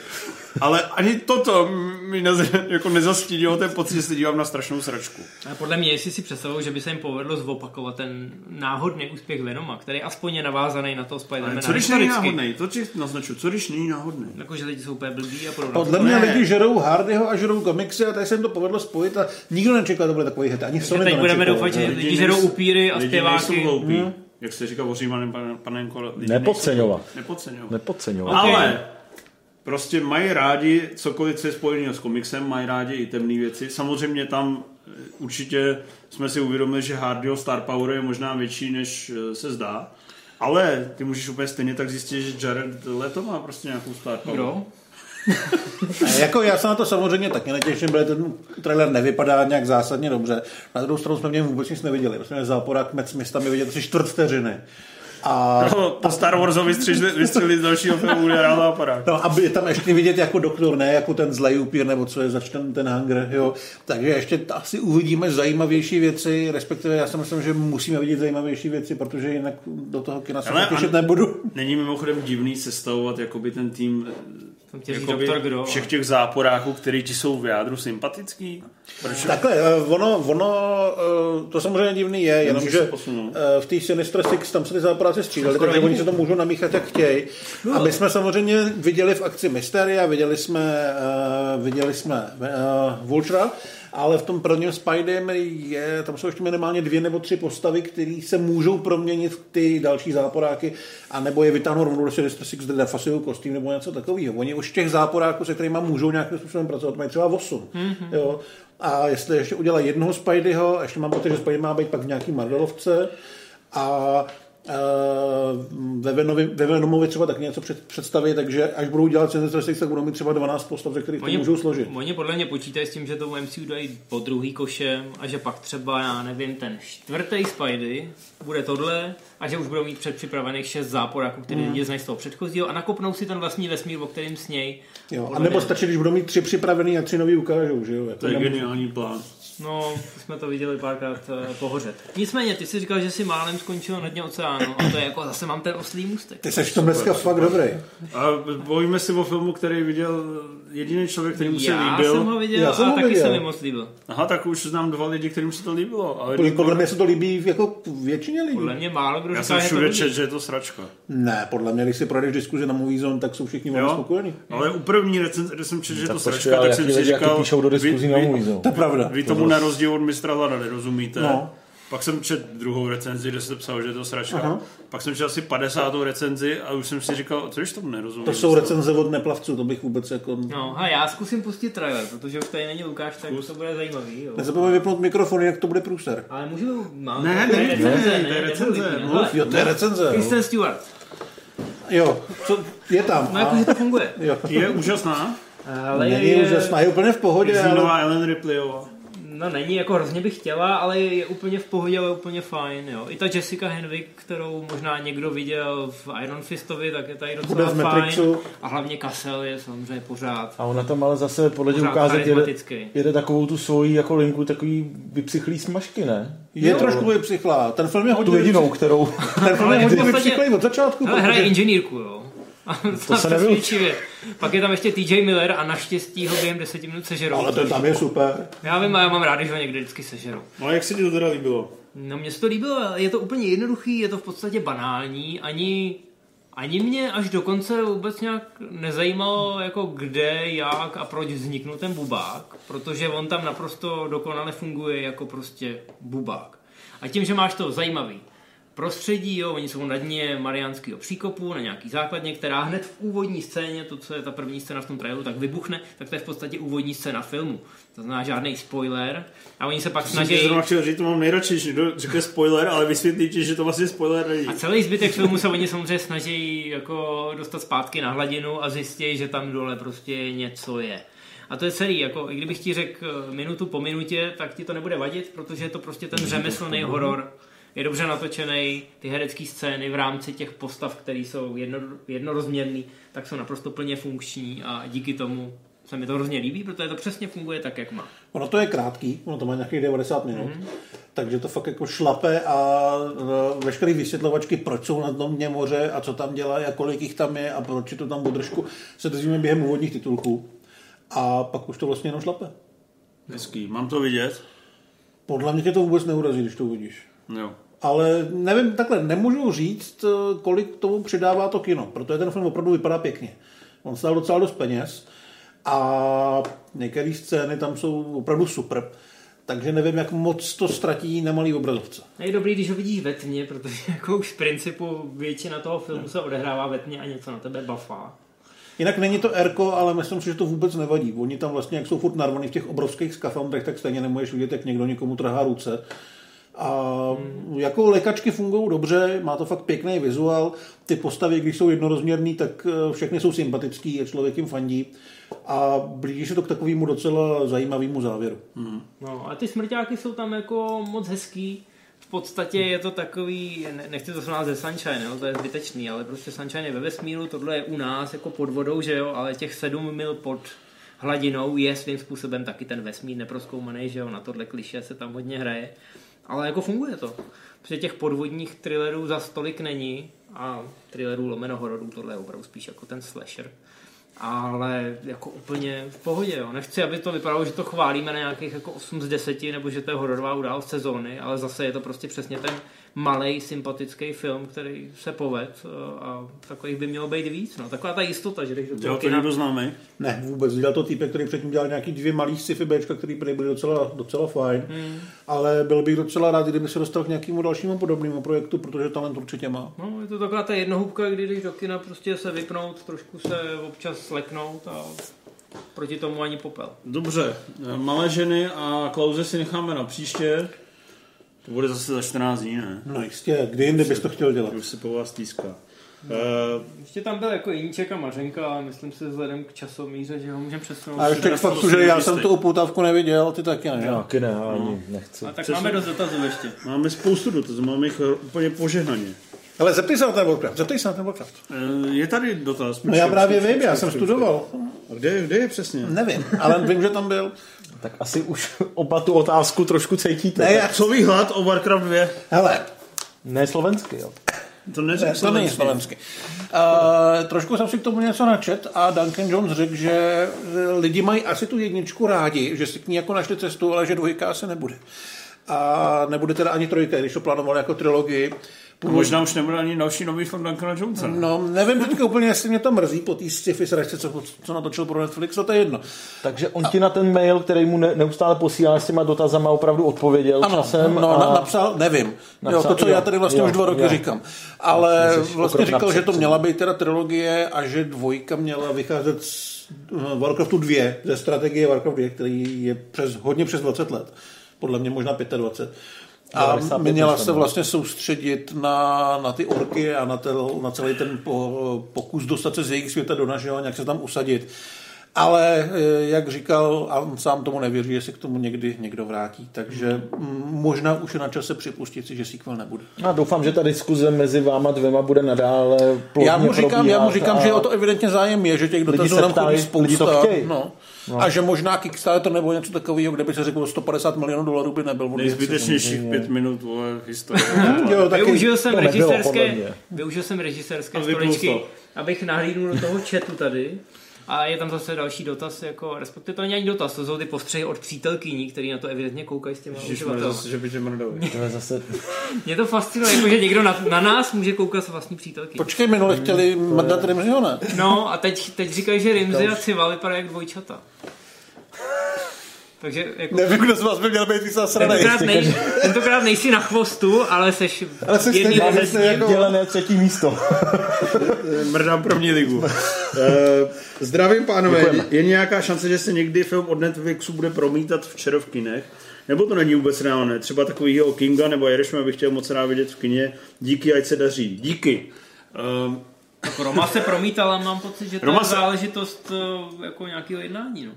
Speaker 3: Ale ani toto mi nez, jako nezastínilo ten pocit, že se dívám na strašnou sračku.
Speaker 1: Ale podle mě, jestli si představuju, že by se jim povedlo zopakovat ten náhodný úspěch Venoma, který aspoň je navázaný na toho
Speaker 3: Ale
Speaker 1: Spidermana
Speaker 3: co když není náhodný? To ti naznačuji, co když není náhodný?
Speaker 1: Jakože lidi jsou úplně blbí a podobně.
Speaker 4: Podle mě
Speaker 3: Ne.
Speaker 4: lidi žerou Hardyho a žerou komiksy a tady se jim to povedlo spojit a nikdo nečekal, že to bude takový hit. Ani Sony
Speaker 1: teď
Speaker 4: to
Speaker 1: budeme doufat, že lidi žerou upíry a zpěváky.
Speaker 3: hloupí. Jak se říká ořímaným panem, panenko.
Speaker 2: Nepodceňovat.
Speaker 3: Nepodceňovat.
Speaker 2: Nepodceňovat.
Speaker 3: Ale prostě mají rádi cokoliv, co je spojeného s komiksem, mají rádi i temné věci. Samozřejmě tam eh, určitě jsme si uvědomili, že Hardyho Star Power je možná větší, než eh, se zdá. Ale ty můžeš úplně stejně tak zjistit, že Jared Leto má prostě nějakou Star Power.
Speaker 1: Kdo?
Speaker 4: Ne, jako já se na to samozřejmě taky netěším, protože ten trailer nevypadá nějak zásadně dobře. Na druhou stranu jsme v něm vůbec nic neviděli. Prostě záporák Mec města mi vidět asi čtvrt vteřiny. A
Speaker 3: No, po Star Warsu vystřelili, vystřelili z dalšího filmu Generál aparát.
Speaker 4: No, aby je tam ještě vidět jako doktor, ne jako ten zlej upír, nebo co je zač ten, ten hunger, jo. Takže ještě asi uvidíme zajímavější věci, respektive já si myslím, že musíme vidět zajímavější věci, protože jinak do toho kina se těšit nebudu.
Speaker 3: Není mimochodem divný sestavovat jakoby ten tým
Speaker 1: Tam tě
Speaker 3: jakoby
Speaker 1: doktor kdo.
Speaker 3: všech těch záporáků, který ti jsou v jádru sympatický? Proč?
Speaker 4: Takhle, eh, ono, ono, eh, to samozřejmě divný je, jenomže eh, v té Sinister Six tam se ty záporáci střídali, takže oni se to můžou namíchat, jak chtějí. A my jsme samozřejmě viděli v akci Mysteria, viděli jsme, viděli jsme uh, Vultura, ale v tom prvním Spidem je, tam jsou ještě minimálně dvě nebo tři postavy, které se můžou proměnit v ty další záporáky, a nebo je vytáhnout rovnou do Sinister Six, kde defasují kostým nebo něco takového. Oni už těch záporáků, se kterými můžou nějakým způsobem pracovat, mají třeba 8. Mm-hmm. Jo. A jestli ještě udělají jednoho Spideyho, ještě mám pocit, že Spidey má být pak v nějaký Marvelovce, a ve, Venovi, ve Venomovi třeba tak něco před, představí, takže až budou dělat Sinister Six, tak budou mít třeba 12 postav, ze kterých to můžou složit.
Speaker 1: Oni podle mě počítají s tím, že to MCU dají po druhý košem a že pak třeba, já nevím, ten čtvrtý Spidey bude tohle a že už budou mít předpřipravených šest záporáků, který lidi znají z toho předchozího a nakopnou si ten vlastní vesmír, o kterým sněj.
Speaker 4: Jo, a nebo
Speaker 1: mě-
Speaker 4: stačí, když budou mít tři připravený a tři nový ukážou, že jo? Jako
Speaker 3: To je
Speaker 4: nem-
Speaker 3: geniální plán.
Speaker 1: No, jsme to viděli párkrát eh, pohořet. Nicméně, ty jsi říkal, že si málem skončil na dně oceánu a to je jako zase mám ten oslý můstek.
Speaker 4: Ty seš v tom dneska fakt dobrý.
Speaker 3: A bojíme si o filmu, který viděl jediný člověk, který mu se
Speaker 1: Já
Speaker 3: líbil.
Speaker 1: jsem ho viděl
Speaker 4: Já jsem
Speaker 1: a
Speaker 4: ho
Speaker 1: taky
Speaker 4: viděl.
Speaker 1: se mi moc líbil.
Speaker 3: Aha, tak už znám dva lidi, kterým se to líbilo. Ale
Speaker 4: Podle- Podle mě se to líbí jako většině lidí.
Speaker 1: Podle mě málo kdo
Speaker 3: já
Speaker 1: říká,
Speaker 3: jsem
Speaker 1: že to
Speaker 3: všude čet, že je to sračka.
Speaker 4: Ne, podle mě, když si projdeš diskuzi na Movie Zone, tak jsou všichni velmi spokojení.
Speaker 3: Ale u první recenze, kde jsem četl, že je to sračka, tak jsem si říkal...
Speaker 2: píšou do diskuzí na
Speaker 3: vy,
Speaker 2: zone.
Speaker 4: To je pravda.
Speaker 3: vy tomu na rozdíl od mistra Hlada nerozumíte.
Speaker 4: No.
Speaker 3: Pak jsem četl druhou recenzi, kde se psal, že je to sračka. Aha. Pak jsem četl asi 50. recenzi a už jsem si říkal, co když tomu nerozumím.
Speaker 4: To jsou recenze od neplavců, to bych vůbec jako...
Speaker 1: No a já zkusím pustit trailer, protože už tady není Lukáš, tak to bude zajímavý. Jo.
Speaker 4: Nezapomeň vypnout mikrofon, jak to bude průser.
Speaker 1: Ale můžu... Mám,
Speaker 3: Ne,
Speaker 1: to je
Speaker 3: ne,
Speaker 1: recenze,
Speaker 3: ne, to je recenze, mluv,
Speaker 1: ale-
Speaker 4: Jo, to je recenze.
Speaker 1: Kristen Stewart.
Speaker 4: Jo, co, je tam.
Speaker 1: No jakože to funguje.
Speaker 4: Jo.
Speaker 3: Je úžasná.
Speaker 1: Ale
Speaker 4: Není
Speaker 1: je,
Speaker 4: úžasná, je úplně v pohodě, ale...
Speaker 3: Nová Ellen Ripleyová.
Speaker 1: No není, jako hrozně bych chtěla, ale je úplně v pohodě, ale úplně fajn, jo. I ta Jessica Henwick, kterou možná někdo viděl v Iron Fistovi, tak je tady docela
Speaker 4: v
Speaker 1: fajn.
Speaker 4: Matrixu.
Speaker 1: A hlavně Kassel je samozřejmě pořád.
Speaker 2: A ona tam ale zase podle
Speaker 1: Pořád
Speaker 2: ukázek jede, jede takovou tu svoji jako linku takový vypsychlý smažky, ne?
Speaker 4: Je trošku vypsychlá. Ten film je hodně...
Speaker 2: Tu jedinou, kterou...
Speaker 4: Ten film je hodně vypsychlý od začátku.
Speaker 1: Ale hraje
Speaker 4: protože-
Speaker 1: inženýrku, jo. To
Speaker 2: se
Speaker 1: přesvědčivě. Pak je tam ještě TJ Miller a naštěstí ho během deseti minut sežerou.
Speaker 4: Ale ten tam je super.
Speaker 1: Já vím, a já mám rád, že ho někde vždycky sežerou.
Speaker 3: No a jak se ti to teda líbilo?
Speaker 1: No mně se to líbilo, je to úplně jednoduchý, je to v podstatě banální, ani, ani mě až do konce vůbec nějak nezajímalo, jako kde, jak a proč vzniknul ten bubák, protože on tam naprosto dokonale funguje jako prostě bubák. A tím, že máš to zajímavý prostředí, jo, oni jsou na dně Mariánského příkopu, na nějaký základně, která hned v úvodní scéně, to, co je ta první scéna v tom traileru, tak vybuchne, tak to je v podstatě úvodní scéna filmu. To znamená žádný spoiler. A oni se pak snaží...
Speaker 3: ti zrovna chtěl říct, to mám nejradši, že někdo řekne spoiler, ale vysvětlí ti, že to vlastně spoiler není.
Speaker 1: A celý zbytek filmu se oni samozřejmě snaží jako dostat zpátky na hladinu a zjistí, že tam dole prostě něco je. A to je celý, jako i kdybych ti řekl minutu po minutě, tak ti to nebude vadit, protože je to prostě ten řemeslný horor. Je dobře natočený, ty herecké scény v rámci těch postav, které jsou jedno, jednorozměrný, tak jsou naprosto plně funkční a díky tomu se mi to hrozně líbí, protože to přesně funguje tak, jak má.
Speaker 4: Ono to je krátký, ono to má nějakých 90 minut, mm-hmm. takže to fakt jako šlape a e, veškeré vysvětlovačky, proč jsou na tom dně moře a co tam dělají a kolik jich tam je a proč je to tam budržku, se dozvíme během úvodních titulků. A pak už to vlastně jenom šlape.
Speaker 3: Hezký, mám to vidět?
Speaker 4: Podle mě tě to vůbec neurazí, když to uvidíš.
Speaker 3: Jo.
Speaker 4: Ale nevím, takhle nemůžu říct, eh, kolik tomu přidává to kino, protože ten film opravdu vypadá pěkně. On stál docela dost peněz a některé scény tam jsou opravdu super. Takže nevím, jak moc to ztratí na malý obrazovce.
Speaker 1: Je dobrý, když ho vidíš ve tmě, protože jako už v principu většina toho filmu se odehrává ve tmě a něco na tebe bafá.
Speaker 4: Jinak není to Erko, ale myslím si, že to vůbec nevadí. Oni tam vlastně, jak jsou furt narvaný v těch obrovských skafandrech, tak stejně nemůžeš vidět, jak někdo někomu trhá ruce. A jako lékačky fungují dobře, má to fakt pěkný vizuál. Ty postavy, když jsou jednorozměrný, tak eh, všechny jsou sympatický a člověk jim fandí. A blíží se to k takovému docela zajímavému závěru.
Speaker 1: No a ty smrťáky jsou tam jako moc hezký. V podstatě je to takový, ne- nechci to srovnat ze Sunshine, jo, to je zbytečný, ale prostě Sunshine je ve vesmíru, tohle je u nás jako pod vodou, že jo, ale těch sedm mil pod hladinou je svým způsobem taky ten vesmír neproskoumaný, že jo, na tohle kliše se tam hodně hraje. Ale jako funguje to. Protože těch podvodních thrillerů za stolik není a thrillerů lomeno hororů, tohle je opravdu spíš jako ten slasher. Ale jako úplně v pohodě, jo. Nechci, aby to vypadalo, že to chválíme na nějakých jako 8 z 10, nebo že to je hororová událost sezóny, ale zase je to prostě přesně ten malý sympatický film, který se poved a takových by mělo být víc. No. Taková ta jistota, že když do toho
Speaker 3: Dělal to
Speaker 1: kina-
Speaker 3: někdo známý?
Speaker 4: Ne, vůbec. Dělal to týpek, který předtím dělal nějaký dvě malý sci-fi Bčka, který byly docela, docela fajn. Hmm. Ale byl bych docela rád, kdyby se dostal k nějakému dalšímu podobnému projektu, protože talent určitě má.
Speaker 1: No, je to taková ta jednohubka, kdy jdeš do kina prostě se vypnout, trošku se občas sleknout a proti tomu ani popel.
Speaker 3: Dobře, malé ženy a Klauze si necháme na příště. To bude zase za 14 dní, ne?
Speaker 4: No jistě, kdy jindy bys to chtěl dělat?
Speaker 3: Už si po vás týská. Uh,
Speaker 1: Ještě tam byl jako Jiníček a Mařenka, ale myslím si vzhledem k časomíře, že ho můžeme přesunout.
Speaker 4: A ještě k faktu, že já jsem tu upoutávku neviděl, ty taky ne.
Speaker 2: Taky ne, ani nechci.
Speaker 1: A tak máme dost dotazů ještě.
Speaker 3: máme spoustu dotazů, máme jich eh, úplně požehnaně.
Speaker 4: Ale zeptej se na ten Warcraft, zeptej se na ten Warcraft.
Speaker 3: Uh, je tady dotaz.
Speaker 4: No já právě vím, já jsem studoval.
Speaker 3: A kde, kde je přesně?
Speaker 4: Nevím, ale vím, že tam byl.
Speaker 2: Tak asi už oba tu otázku trošku cítíte.
Speaker 4: Ne,
Speaker 3: Co výhled o Warcraft 2?
Speaker 4: hele,
Speaker 2: Ne slovensky, jo.
Speaker 3: To
Speaker 4: ne,
Speaker 3: neřekl
Speaker 4: to není
Speaker 3: slovensky.
Speaker 4: slovensky. Uh, trošku jsem si k tomu něco načet a Duncan Jones řekl, že lidi mají asi tu jedničku rádi, že si k ní jako našli cestu, ale že dvojka asi nebude. A nebude teda ani trojka, když to plánoval jako trilogii.
Speaker 3: A možná už nebude ani další nový film Duncana Jonesa. ne?
Speaker 4: No, nevím teďka úplně, jestli mě to mrzí po té sci-fi sračce, co, co natočil pro Netflix, to je jedno.
Speaker 2: Takže on ti na ten mail, který mu ne, neustále posílá s těma dotazama, opravdu odpověděl
Speaker 4: Ano,
Speaker 2: časem.
Speaker 4: no,
Speaker 2: a...
Speaker 4: na, napsal, nevím.
Speaker 2: Napsal,
Speaker 4: jo, to, co
Speaker 2: jo,
Speaker 4: já tady vlastně
Speaker 2: jo,
Speaker 4: už dva roky
Speaker 2: jo.
Speaker 4: říkám. Ale
Speaker 2: Vlastně jsi
Speaker 4: vlastně říkal, že to
Speaker 2: napřed.
Speaker 4: měla být teda trilogie a že dvojka měla vycházet z uh, Warcraftu 2, ze strategie Warcraft 2, který je přes, hodně přes 20 let. Podle mě možná 25. A
Speaker 2: 95
Speaker 4: měla se vlastně soustředit na, na ty orky a na, tel, na celý ten po, pokus dostat se z jejich světa do našeho a nějak se tam usadit. Ale eh, jak říkal, a on sám tomu nevěří, že se k tomu někdy někdo vrátí. Takže mm, možná už je na čase připustit si, že sequel nebude.
Speaker 2: A doufám, že ta diskuze mezi váma dvěma bude nadále plodně
Speaker 4: Já mu říkám, já mu říkám
Speaker 2: a-
Speaker 4: že o to evidentně zájem je, že těch dotazů nám chodí
Speaker 2: lidi to
Speaker 4: spousta.
Speaker 2: chtějí.
Speaker 4: No. A že možná Kickstarter nebo něco takového, kde by se řeklo 150 milionů dolarů by nebyl. vůbec.
Speaker 3: Nejzbytečnějších pět minut vole, v historii.
Speaker 4: Jo, taky.
Speaker 1: Využil jsem režisérské,
Speaker 2: mě.
Speaker 1: využil jsem režisérské stoličky,
Speaker 3: to.
Speaker 1: abych nahlídnul do toho chatu tady. A je tam zase další dotaz, jako, respektive to není ani dotaz, to jsou ty postřehy od přítelkyní, který na to evidentně koukají s těma uživateli.
Speaker 3: zase, že by tě
Speaker 2: je zase...
Speaker 1: Mě to fascinuje, jako, že někdo na, na nás může koukat s vlastní přítelky.
Speaker 4: Počkej, minule chtěli mrdat Rimziho, ne?
Speaker 1: No a teď, teď říkají, že Rimzy a Civa vypadají jak dvojčata. Takže jako,
Speaker 4: Nevím, kdo z vás by měl být víc zasranej.
Speaker 1: tentokrát, nej, tentokrát nejsi na chvostu, ale seš
Speaker 4: Ale jsi
Speaker 1: jedný
Speaker 4: stejně- jsi jako-
Speaker 2: Dělené třetí místo.
Speaker 3: Mrdám první ligu. Uh, zdravím pánové, je nějaká šance, že se někdy film od Netflixu bude promítat včera v kinech? Nebo to není vůbec reálné? Třeba takovýho Kinga nebo Irishman bych chtěl moc rád vidět v kině. Díky, ať se daří. Díky. Uh,
Speaker 1: Tak Roma se promítala, mám pocit, že to
Speaker 3: Roma
Speaker 1: je
Speaker 3: se-
Speaker 1: záležitost eh, jako nějakého jednání. No.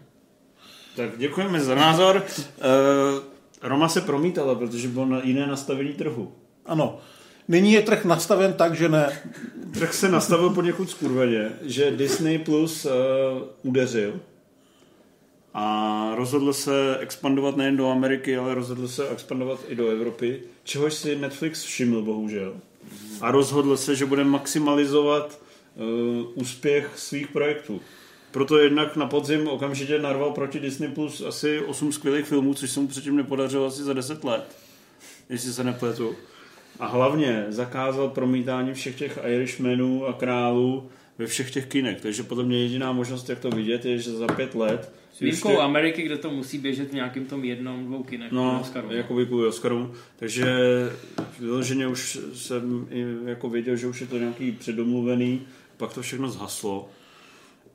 Speaker 3: Tak děkujeme za názor. Uh, Roma se promítala, protože bylo na jiné nastavení trhu.
Speaker 4: Ano. Nyní je trh nastaven tak, že ne.
Speaker 3: Trh se nastavil poněkud skurveně, že Disney Plus uh, udeřil a rozhodl se expandovat nejen do Ameriky, ale rozhodl se expandovat i do Evropy, čehož si Netflix všiml, bohužel. A rozhodl se, že bude maximalizovat uh, úspěch svých projektů. Proto jednak na podzim okamžitě narval proti Disney Plus asi 8 skvělých filmů, což se mu předtím nepodařilo asi za 10 let, jestli se nepletu. A hlavně zakázal promítání všech těch Irishmanů a králů ve všech těch kinech. Takže podle mě jediná možnost, jak to vidět, je, že za pět let
Speaker 1: S výjimkou Ameriky, kde to musí běžet v nějakým tom jednom, dvou kinech.
Speaker 3: No,
Speaker 1: Oscaru.
Speaker 3: jako kvůli Oscarům. Takže vyloženě už jsem i jako věděl, že už je to nějaký předomluvený, pak to všechno zhaslo.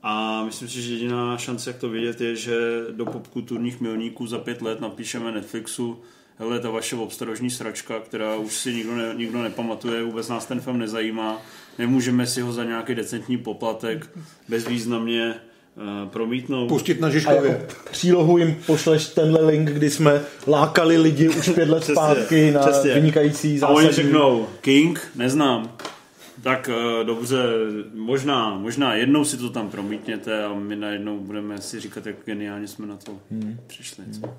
Speaker 3: A myslím si, že jediná šance, jak to vidět, je, že do popkulturních milníků za pět let napíšeme Netflixu hele, ta vaše obstarožní sračka, která už si nikdo, ne, nikdo nepamatuje, vůbec nás ten film nezajímá, nemůžeme si ho za nějaký decentní poplatek bezvýznamně uh, promítnout.
Speaker 4: Pustit na
Speaker 2: A
Speaker 4: Žižkově.
Speaker 2: jako přílohu jim pošleš tenhle link, kdy jsme lákali lidi už pět let
Speaker 3: Přesně,
Speaker 2: zpátky na
Speaker 3: přesně.
Speaker 2: vynikající
Speaker 3: A oni
Speaker 2: zásadní...
Speaker 3: řeknou, King, neznám. Tak uh, dobře, možná, možná jednou si to tam promítněte a my najednou budeme si říkat, jak geniálně jsme na to hmm. přišli. Co?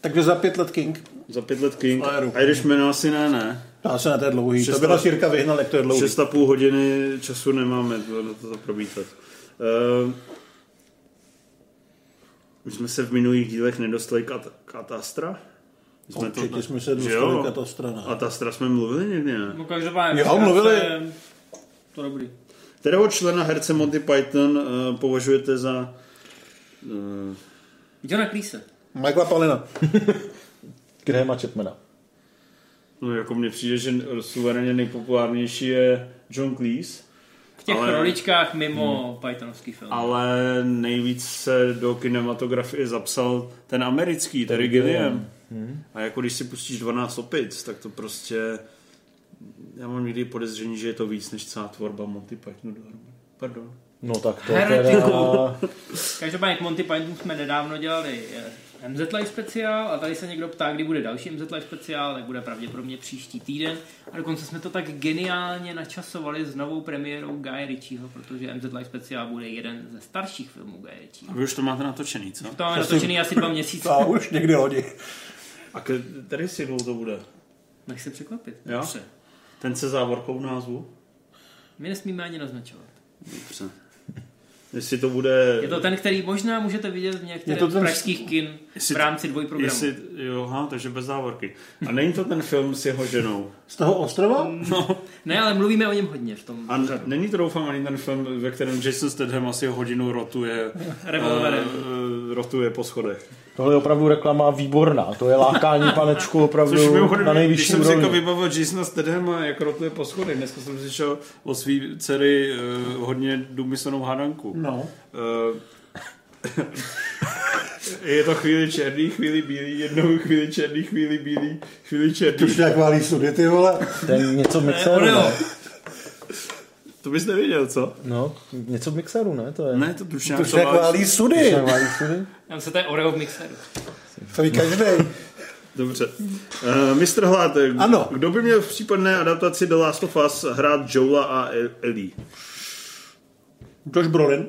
Speaker 4: Takže za pět let King.
Speaker 3: Za pět let King.
Speaker 4: Fléru.
Speaker 3: Irishman asi ne, ne.
Speaker 4: Dá se na to je dlouhý.
Speaker 3: Šest
Speaker 4: To by nás
Speaker 3: let.
Speaker 4: Jirka vyhnal, jak to je dlouhý.
Speaker 3: Šest a půl hodiny času nemáme to, na to, to promítat. Uh, už jsme se v minulých dílech nedostali k, at- k Atastra? Jsme
Speaker 4: Určitě jsme se dostali
Speaker 3: jo?
Speaker 4: k Atastra, ne?
Speaker 3: Atastra jsme mluvili někdy, ne?
Speaker 1: No každopádně,
Speaker 4: Jo, mluvili.
Speaker 1: je To dobrý.
Speaker 3: Kterého člena herce Monty Python uh, považujete za... Uh,
Speaker 1: Johna Cleese.
Speaker 4: Michaela Palina.
Speaker 2: Grahama Chapmana.
Speaker 3: no jako mně přijde, že suverénně nejpopulárnější je John Cleese,
Speaker 1: V těch
Speaker 3: Ale-
Speaker 1: ale... roličkách mimo hmm. Pythonovský film.
Speaker 3: ale nejvíc se do kinematografie zapsal ten americký, Terry Gilliam. A jako když si pustíš 12 opic, tak to prostě... Já mám někdy podezření, že je to víc než celá tvorba Monty Pythonu dohromady. Pardon.
Speaker 2: No tak to
Speaker 1: Heretiku.
Speaker 2: teda...
Speaker 1: Každopádně k Monty Python jsme nedávno dělali eh, MZ Live speciál a tady se někdo ptá, kdy bude další MZ Live speciál, tak bude pravděpodobně příští týden. A dokonce jsme to tak geniálně načasovali s novou premiérou Guy Ritchieho, protože MZ Live speciál bude jeden ze starších filmů Guy Ritchieho.
Speaker 3: A vy už to máte natočený, co?
Speaker 1: To máme natočený asi dva měsíce.
Speaker 4: A už někdy lodi.
Speaker 3: A který si dlouho to bude?
Speaker 1: Nech se překvapit.
Speaker 3: Jo?
Speaker 1: Dobře.
Speaker 3: Ten se závorkou v názvu?
Speaker 1: My nesmíme ani naznačovat.
Speaker 3: Dobře. Jestli to bude...
Speaker 1: Je to ten, který možná můžete vidět v některých
Speaker 4: to ten-
Speaker 1: pražských kin
Speaker 3: Jestli-
Speaker 1: v rámci dvojprogramu.
Speaker 3: Jestli, jo, ha, takže bez závorky. A není to ten film s jeho ženou?
Speaker 4: Z toho ostrova?
Speaker 3: No.
Speaker 1: Ne, ale mluvíme o něm hodně v tom
Speaker 3: A n- není to doufám ani ten film, ve kterém Jason Statham asi hodinu rotuje,
Speaker 1: revolverem.
Speaker 3: eh, rotuje po schodech.
Speaker 2: Tohle je opravdu reklama výborná. To je lákání panečku
Speaker 3: Což
Speaker 2: opravdu
Speaker 3: mimochodem,
Speaker 2: na
Speaker 3: když
Speaker 2: nejvyšší
Speaker 3: jsem si jako
Speaker 2: úrovni.
Speaker 3: vybavil Jasona Stathama, jak rotuje po schodech, dneska jsem si šel o svý dcery uh, hodně důmyslnou hádanku.
Speaker 4: No.
Speaker 3: Uh, je to chvíli černý, chvíli bílý, jednou chvíli černý, chvíli bílý, chvíli černý.
Speaker 4: Už jak válí sudy, ty vole.
Speaker 2: To je něco v mixéru,
Speaker 1: Oreo.
Speaker 2: ne?
Speaker 3: To bys nevěděl, co?
Speaker 2: No, něco v mixéru, ne? To je...
Speaker 3: Ne, to tuším.
Speaker 4: Už jak válí sudy.
Speaker 2: Neválí sudy?
Speaker 1: Tam se to je Oreo v mixeru.
Speaker 4: To ví každý.
Speaker 3: Dobře. Uh, Mr. Hlátek,
Speaker 4: Ano.
Speaker 3: kdo by měl v případné adaptaci The Last of Us hrát Joela a El- Ellie?
Speaker 4: Josh Brolin.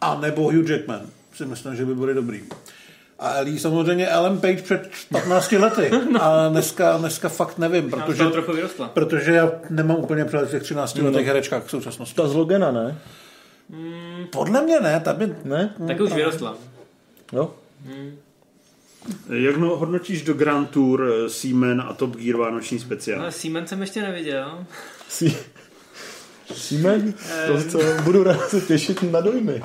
Speaker 4: A nebo Hugh Jackman. Si myslím, že by byli dobrý. A Ellie samozřejmě Ellen Page před 15 lety. A dneska, dneska fakt nevím, protože, protože já nemám úplně přehled v těch 13 letech herečkách v současnosti.
Speaker 2: Ta z Logana, ne?
Speaker 4: Podle mě ne, ta by...
Speaker 2: Ne?
Speaker 1: Tak už vyrostla.
Speaker 2: Jo?
Speaker 3: Jak no- hodnotíš do Grand Tour eh, Seaman a Top Gear Vánoční speciál?
Speaker 1: Ale Siemens jsem ještě neviděl.
Speaker 2: Siemen? To, to budu rád se těšit na dojmy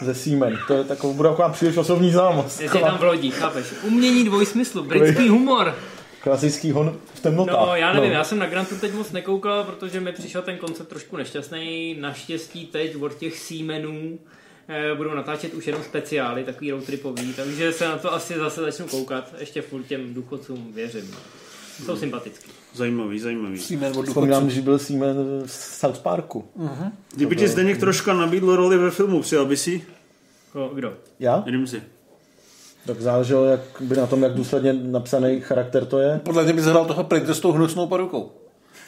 Speaker 2: ze Siemen. To je taková, bude taková příliš osobní známost.
Speaker 1: Je tam v lodi, chápeš? Umění dvojsmyslu, britský humor.
Speaker 2: Klasický hon v temnotách.
Speaker 1: No, já nevím, já jsem na Grantu teď moc nekoukal, protože mi přišel ten koncept trošku nešťastný. Naštěstí teď od těch Siemenů eh, budou natáčet už jenom speciály, takový roadtripový, takže se na to asi zase začnu koukat. Ještě furt těm důchodcům věřím. Jsou sympatický.
Speaker 3: Zajímavý, zajímavý.
Speaker 4: Seaman od
Speaker 2: Vzpomínám, že byl Siemen v South Parku.
Speaker 3: Kdyby ti Zdeněk troška nabídl roli ve filmu, přijal by si?
Speaker 1: Ko- Kdo?
Speaker 2: Já?
Speaker 3: Jedím si.
Speaker 2: Tak záleželo jak by na tom, jak důsledně napsaný charakter to je.
Speaker 4: Podle mě by zhrál toho Prince s tou hnusnou parukou.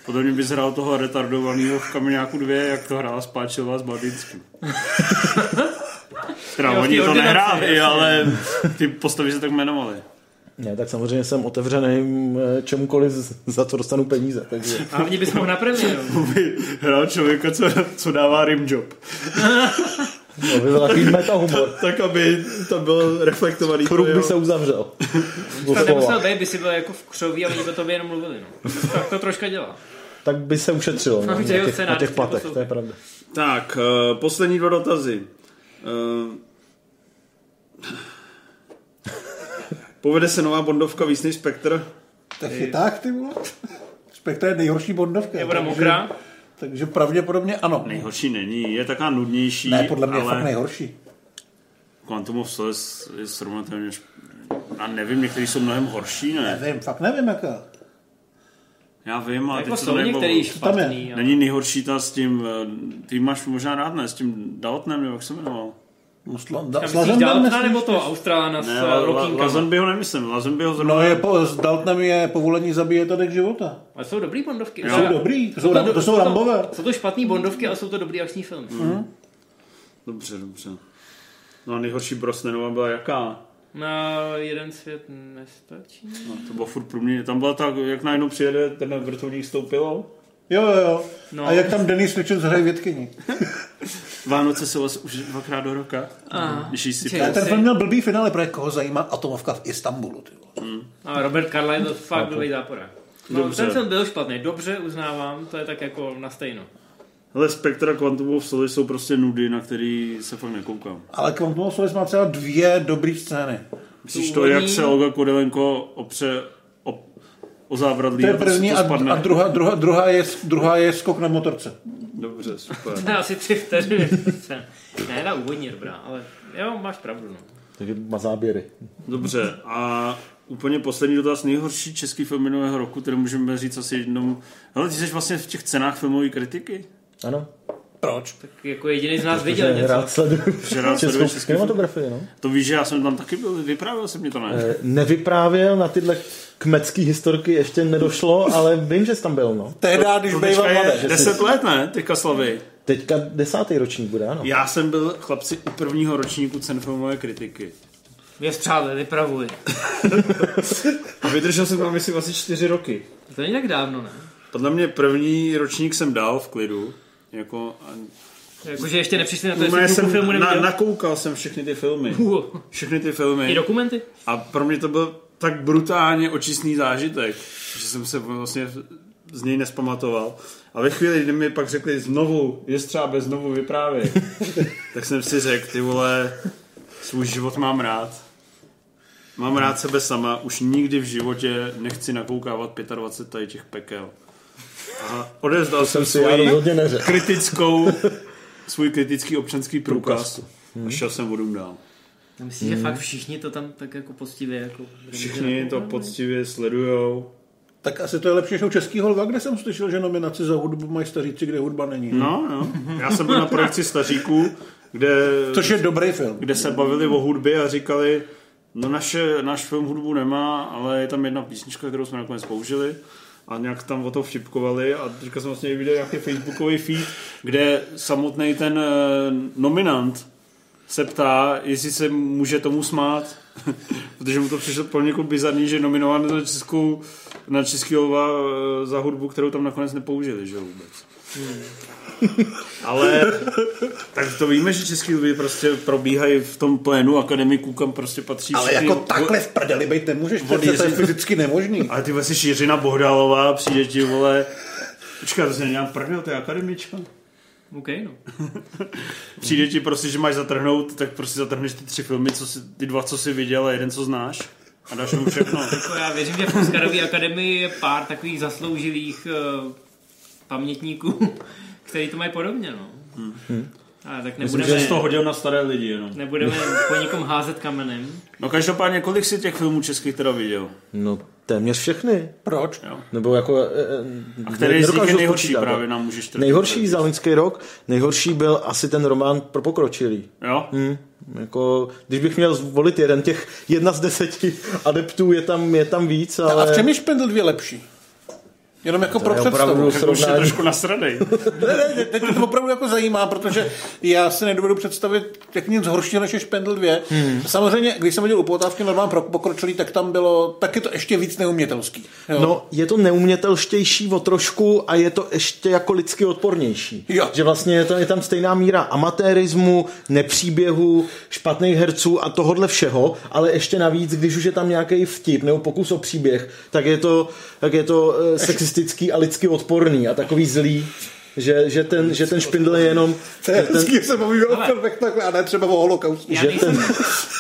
Speaker 3: Podle mě bys hrál toho retardovaného v Kamenáku 2, jak to hrála Spáčilová s Baldinským. Teda oni to nehráli, ale ty postavy se tak jmenovali.
Speaker 2: Ne, tak samozřejmě jsem otevřený eh, čemukoliv, za co dostanu peníze. Takže
Speaker 1: A hlavně bys mohl na premiéru.
Speaker 3: By hrál člověka, co, co dává rimjob.
Speaker 2: no, by byl takový metahumor.
Speaker 3: Tak, aby to bylo reflektovaný. to
Speaker 2: Kruh by se uzavřel.
Speaker 1: To nemusel být, by si byl jako v křoví a oni by tobě jenom mluvili. No. Tak to troška dělá.
Speaker 2: Tak by se ušetřilo no, na, těch, na těch platech, to je pravda.
Speaker 3: Tak, uh, poslední dva dotazy. Uh, povede se nová bondovka víc než Spectre?
Speaker 4: To je chyták, ty vole. Spectre je nejhorší bondovka.
Speaker 1: Je voda
Speaker 4: takže-
Speaker 1: mokrá?
Speaker 4: Takže pravděpodobně ano.
Speaker 3: Nejhorší není, je taková nudnější,
Speaker 4: Ne, podle mě je
Speaker 3: ale
Speaker 4: fakt nejhorší.
Speaker 3: Quantum of Solace je srovnatelně... A nevím, některý jsou mnohem horší, ne?
Speaker 4: Nevím, fakt nevím, jaká.
Speaker 3: Já vím, ale
Speaker 1: Jako
Speaker 3: teď to
Speaker 1: některý
Speaker 4: tam je?
Speaker 3: Není nejhorší ta s tím, eh, ty máš možná rád, ne? S tím Daltonem, nebo jak se jmenoval?
Speaker 4: Sla,
Speaker 1: Tam
Speaker 4: da,
Speaker 1: myslíš
Speaker 4: Slazenberg
Speaker 1: Daltona
Speaker 4: myslíš?
Speaker 1: nebo to Australana s
Speaker 3: Ne,
Speaker 1: eh,
Speaker 3: La, La,
Speaker 1: rokýnkama?
Speaker 3: Lazenbyho nemyslím, Lazenbyho zrovna...
Speaker 4: No je po, s Daltonem je povolení zabíjet a tak života.
Speaker 1: Ale jsou dobrý bondovky.
Speaker 3: Jo.
Speaker 4: Jsou dobrý, to jsou, ram, to jsou rambové.
Speaker 1: Jsou to špatný bondovky, ale jsou to dobrý akční film.
Speaker 3: Dobře, dobře. No a nejhorší Brosnanová byla jaká?
Speaker 1: Na jeden svět nestačí.
Speaker 3: No, to bylo furt průměrně. Tam byla tak, jak najednou přijede ten vrtulník s tou pilou.
Speaker 4: Jo, jo, jo.
Speaker 1: No.
Speaker 4: A jak tam Denis Richards hraje vědkyni.
Speaker 3: Vánoce se vlastně už dvakrát do roka. Když jí si
Speaker 1: Ty-
Speaker 4: A ten film měl blbý finále, protože koho zajímá atomovka v Istanbulu. Ty vole.
Speaker 1: A Robert Carlyle byl fakt dobrý záporák. No,
Speaker 3: Dobře.
Speaker 1: ten film byl špatný, dobře uznávám, to je tak jako na stejno.
Speaker 3: Ale Spectra Quantum of Solace jsou prostě nudy, na který se fakt nekoukám.
Speaker 4: Ale Quantum of Solace má třeba dvě dobré scény.
Speaker 3: Myslíš to, jak se Olga Kodelenko opře o, o závradlí
Speaker 4: To je
Speaker 3: a
Speaker 4: první
Speaker 3: to
Speaker 4: a,
Speaker 3: spadne?
Speaker 4: a druhá, druhá, druhá, je, druhá je skok na motorce.
Speaker 3: Dobře, super.
Speaker 1: To je asi tři vteřiny. ne, ta úvodní dobrá, ale jo, máš pravdu. No.
Speaker 2: Takže má záběry.
Speaker 3: Dobře, a úplně poslední dotaz, nejhorší český film minulého roku, který můžeme říct asi jednou. Hele, ty jsi vlastně v těch cenách filmové kritiky?
Speaker 2: Ano.
Speaker 4: Proč?
Speaker 1: Tak jako jediný z nás viděl
Speaker 2: Že
Speaker 1: něco.
Speaker 2: rád sleduju
Speaker 3: Že rád
Speaker 2: českou
Speaker 3: film.
Speaker 2: kinematografii, no.
Speaker 3: To víš, že já jsem tam taky byl, vyprávěl jsem mi to, ne?
Speaker 2: Eh, Nevyprávěl na tyhle kmecký historky ještě nedošlo, ale vím, že jsi tam byl, no.
Speaker 4: Tehdy, když
Speaker 3: To
Speaker 4: býval mladé. že
Speaker 3: 10 let, ne? Teďka slavy.
Speaker 2: Teďka desátý ročník bude, ano.
Speaker 3: Já jsem byl chlapci u prvního ročníku cen filmové kritiky.
Speaker 1: Je střále, vypravuj.
Speaker 3: A vydržel jsem tam asi asi 4 roky.
Speaker 1: To není tak dávno, ne?
Speaker 3: Podle mě první ročník jsem dal v klidu. Jako, a
Speaker 1: Jakože ještě nepřišli na to, jestli
Speaker 3: jsem
Speaker 1: filmu
Speaker 3: na, nakoukal jsem všechny ty filmy.
Speaker 1: Uh,
Speaker 3: Všechny ty filmy.
Speaker 1: I dokumenty?
Speaker 3: A pro mě to byl tak brutálně očistný zážitek, že jsem se vlastně z něj nespamatoval. A ve chvíli, kdy mi pak řekli znovu, je třeba bez znovu vyprávět, tak jsem si řekl, ty vole, svůj život mám rád. Mám rád sebe sama, už nikdy v životě nechci nakoukávat 25 tady těch pekel. A odezdal jsem
Speaker 2: si
Speaker 3: kritickou, svůj kritický občanský průkaz a šel jsem vodům dál.
Speaker 1: Já myslím, že fakt všichni to tam tak jako poctivě jako...
Speaker 3: Všichni to poctivě sledujou.
Speaker 4: Tak asi to je lepší než u Českýho lva, kde jsem slyšel, že nominaci za hudbu mají staříci, kde hudba není.
Speaker 3: No, no. Já jsem byl na projekci staříků, kde,
Speaker 4: Což je dobrý film.
Speaker 3: kde se bavili o hudbě a říkali, no naše, náš film hudbu nemá, ale je tam jedna písnička, kterou jsme nakonec použili a nějak tam o to vtipkovali. A teďka jsem vlastně viděl nějaký facebookový feed, kde samotný ten eh, nominant se ptá, jestli se může tomu smát, protože mu to přišlo pro někoho bizarní, že nominován na českou, na český eh, za hudbu, kterou tam nakonec nepoužili, že jo, vůbec. Ale tak to víme, že český lvy prostě probíhají v tom plénu akademiků, kam prostě patří
Speaker 4: Ale
Speaker 3: všichni-
Speaker 4: jako takhle v prdeli být nemůžeš, to je fyzicky nemožný.
Speaker 3: Ale ty vlastně Jiřina Bohdalová přijde ti, vole, Počkej, to se nedělám prdel, to je akademička.
Speaker 1: OK, no.
Speaker 3: Přijde ti prostě, že máš zatrhnout, tak prostě zatrhneš ty tři filmy, co si, ty dva, co jsi viděl a jeden, co znáš. A dáš mu všechno.
Speaker 1: Jako já věřím, že v Oscarové akademii je pár takových zasloužilých uh, pamětníků, který to mají podobně, no. Hmm. Ale tak
Speaker 3: Myslím,
Speaker 1: nebudeme,
Speaker 3: že jsi to hodil na staré lidi jenom.
Speaker 1: nebudeme po nikom házet kamenem.
Speaker 3: No každopádně, kolik jsi těch filmů českých teda viděl?
Speaker 2: No téměř všechny.
Speaker 4: Proč?
Speaker 3: Jo.
Speaker 2: Nebo jako... eh,
Speaker 3: A který z nich je nejhorší
Speaker 2: spočítat,
Speaker 3: právě
Speaker 2: no.
Speaker 3: nám můžeš
Speaker 2: Nejhorší za loňský rok, nejhorší byl asi ten román pro pokročilý.
Speaker 3: Jo?
Speaker 2: Hmm, jako, když bych měl zvolit jeden, těch jedna z deseti adeptů je tam, je tam víc, ale...
Speaker 4: A v čem je Špendl 2 lepší? Jenom jako pro
Speaker 2: je
Speaker 4: představu.
Speaker 3: Tak už je trošku nasradej.
Speaker 4: Ne, ne, ne, teď mě to opravdu jako zajímá, protože já si nedovedu představit jak nic horšího než je Špendl 2. Hmm. Samozřejmě, když jsem viděl u Poutávky normálně pro pokročilý, tak tam bylo taky to ještě víc neumětelský. Jo.
Speaker 2: No, je to neumětelštější o trošku a je to ještě jako lidsky odpornější.
Speaker 4: Jo.
Speaker 2: Že vlastně je, to, je tam stejná míra amatérismu, nepříběhu, špatných herců a tohodle všeho, ale ještě navíc, když už je tam nějaký vtip nebo pokus o příběh, tak je to, tak je to eh, sexistický a lidsky odporný a takový zlý. Že, že, ten, že ten špindl je jenom
Speaker 4: to je hezký, že se bavíme o filmech takhle, a ne třeba o holokaustu.
Speaker 2: Že ten,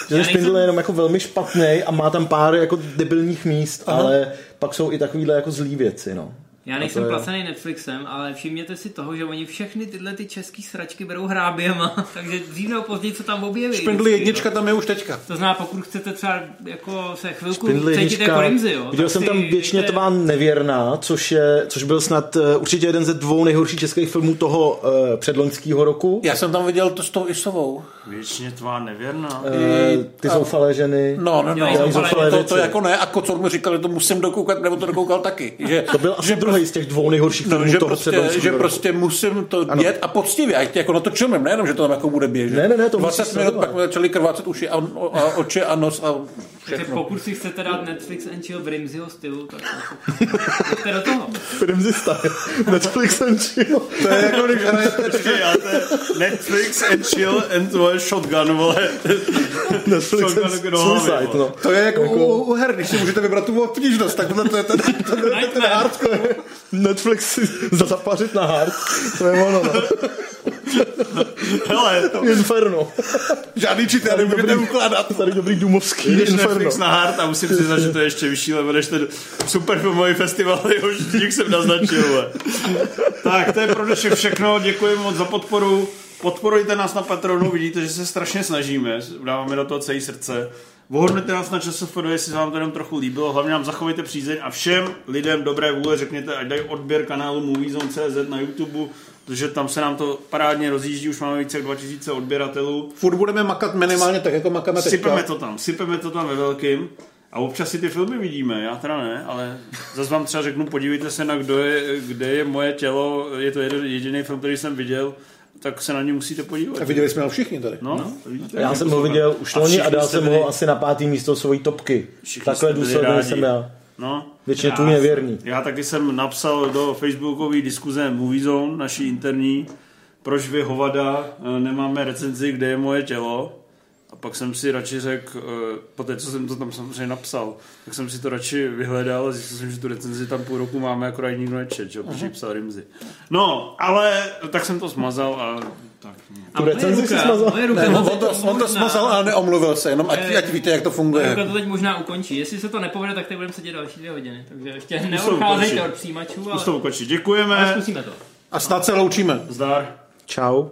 Speaker 2: že ten špindl je jenom jako velmi špatný a má tam pár jako debilních míst, Aha. ale pak jsou i takovýhle jako zlý věci, no.
Speaker 1: Já
Speaker 2: A
Speaker 1: nejsem
Speaker 2: je-
Speaker 1: placený Netflixem, ale všimněte si toho, že oni všechny tyhle ty český sračky berou hráběma, takže dřív nebo později co tam objeví.
Speaker 4: Špindl
Speaker 1: vždycky,
Speaker 4: jednička tam je už teďka.
Speaker 1: To znamená, pokud chcete třeba jako se chvilku cítit
Speaker 2: jednička.
Speaker 1: jako Rimzy, jo.
Speaker 2: Viděl jsem tam věčně
Speaker 1: dejte-
Speaker 2: tvá nevěrná, což, je, což byl snad uh, určitě jeden ze dvou nejhorších českých filmů toho uh, předloňského roku.
Speaker 4: Já jsem tam viděl to s tou Isovou.
Speaker 3: Věčně tvá nevěrná.
Speaker 2: Uh, ty zoufalé ženy.
Speaker 4: No, no, no,
Speaker 1: Dělají
Speaker 4: to,
Speaker 1: zoufalé
Speaker 4: to, to, jako ne, a Kocor mi říkal, že to musím dokoukat, nebo to dokoukal taky. Že,
Speaker 2: To byl asi druhý z těch dvou nejhorších
Speaker 4: no,
Speaker 2: filmů
Speaker 4: že,
Speaker 2: toho
Speaker 4: prostě, že
Speaker 2: roku.
Speaker 4: prostě musím to dět a poctivě, ať jako na to čumím, nejenom, že to tam jako bude běžet.
Speaker 2: Ne, ne, ne, to
Speaker 4: 20
Speaker 2: musíš
Speaker 4: minut, pak mi začaly krvácet uši a, a oči a nos a
Speaker 1: Takže
Speaker 4: všechno.
Speaker 1: pokud si chcete dát Netflix and chill v Rimzyho stylu, tak jděte do toho.
Speaker 2: Rimzy style. Netflix and chill.
Speaker 4: To je jako, když hrajete
Speaker 3: Počkej, ale to je Netflix and chill and tvoje shotgun, vole.
Speaker 2: Netflix
Speaker 3: Shotgun
Speaker 2: and
Speaker 3: do hlavy,
Speaker 2: suicide, no.
Speaker 4: To je jako, U, u her, když si můžete vybrat tu obtížnost, tak tohle to je ten, to, to, to, je ten hardcore.
Speaker 2: Netflix si zapařit na hard. To je ono, no.
Speaker 3: Hele,
Speaker 2: Inferno.
Speaker 4: Žádný čity, nemůžete ukládat.
Speaker 2: Tady dobrý důmovský
Speaker 3: jdeš
Speaker 2: Inferno.
Speaker 3: Netflix na hard a musím přiznat, že to je ještě vyšší level než ten superfilmový festival, jehož dík jsem naznačil. Tak, to je pro dnešek všechno. Děkuji moc za podporu. Podporujte nás na Patronu, vidíte, že se strašně snažíme, dáváme do toho celé srdce Ohodnoťte nás na ČSFD, jestli se vám to jenom trochu líbilo, hlavně nám zachovejte přízeň a všem lidem dobré vůle řekněte, ať dají odběr kanálu Moviezone.cz na YouTube, protože tam se nám to parádně rozjíždí, už máme více jak 2000 odběratelů.
Speaker 4: Furt budeme makat minimálně tak, jako makáme teďka.
Speaker 3: Sypeme to tam, sypeme to tam ve velkým. A občas si ty filmy vidíme, já teda ne, ale zase vám třeba řeknu, podívejte se na kdo je, kde je moje tělo, je to jeden jediný film, který jsem viděl, tak se na ně musíte podívat.
Speaker 4: A viděli jsme ho všichni tady.
Speaker 3: No, no vidíte,
Speaker 2: Já jsem ho viděl už loni a dal jsem ho asi na pátý místo svojí topky.
Speaker 3: Všichni
Speaker 2: Takhle důsledný
Speaker 3: rádi.
Speaker 2: jsem já.
Speaker 3: No,
Speaker 2: Většině tu nevěrný.
Speaker 3: Já taky jsem napsal do facebookové diskuze Moviezone, naší interní, proč vy hovada eh, nemáme recenzi, kde je moje tělo. A pak jsem si radši řekl, eh, po té, co jsem to tam samozřejmě napsal, tak jsem si to radši vyhledal a zjistil jsem, že tu recenzi tam půl roku máme, akorát nikdo nečet, že jo, protože psal Rimzy. No, ale tak jsem to smazal a tak. no.
Speaker 1: A moje
Speaker 2: recenzi
Speaker 1: ruka,
Speaker 2: si smazal?
Speaker 1: moje ruka
Speaker 4: Ne,
Speaker 1: to
Speaker 4: on,
Speaker 1: teď
Speaker 4: to, on to
Speaker 1: možná-
Speaker 4: smazal, ale neomluvil se, jenom ať, ať víte, jak to
Speaker 1: Moje
Speaker 4: funguje.
Speaker 1: ruka to teď možná ukončí. Jestli se to nepovede, tak teď budeme sedět další dvě hodiny. Takže ještě
Speaker 3: to
Speaker 1: neodcházejte od přijímačů,
Speaker 3: Už
Speaker 1: ale,
Speaker 3: to ukončí.
Speaker 1: ale
Speaker 3: Děkujeme.
Speaker 1: zkusíme to.
Speaker 4: A snad se loučíme.
Speaker 3: Zdar.
Speaker 2: Čau.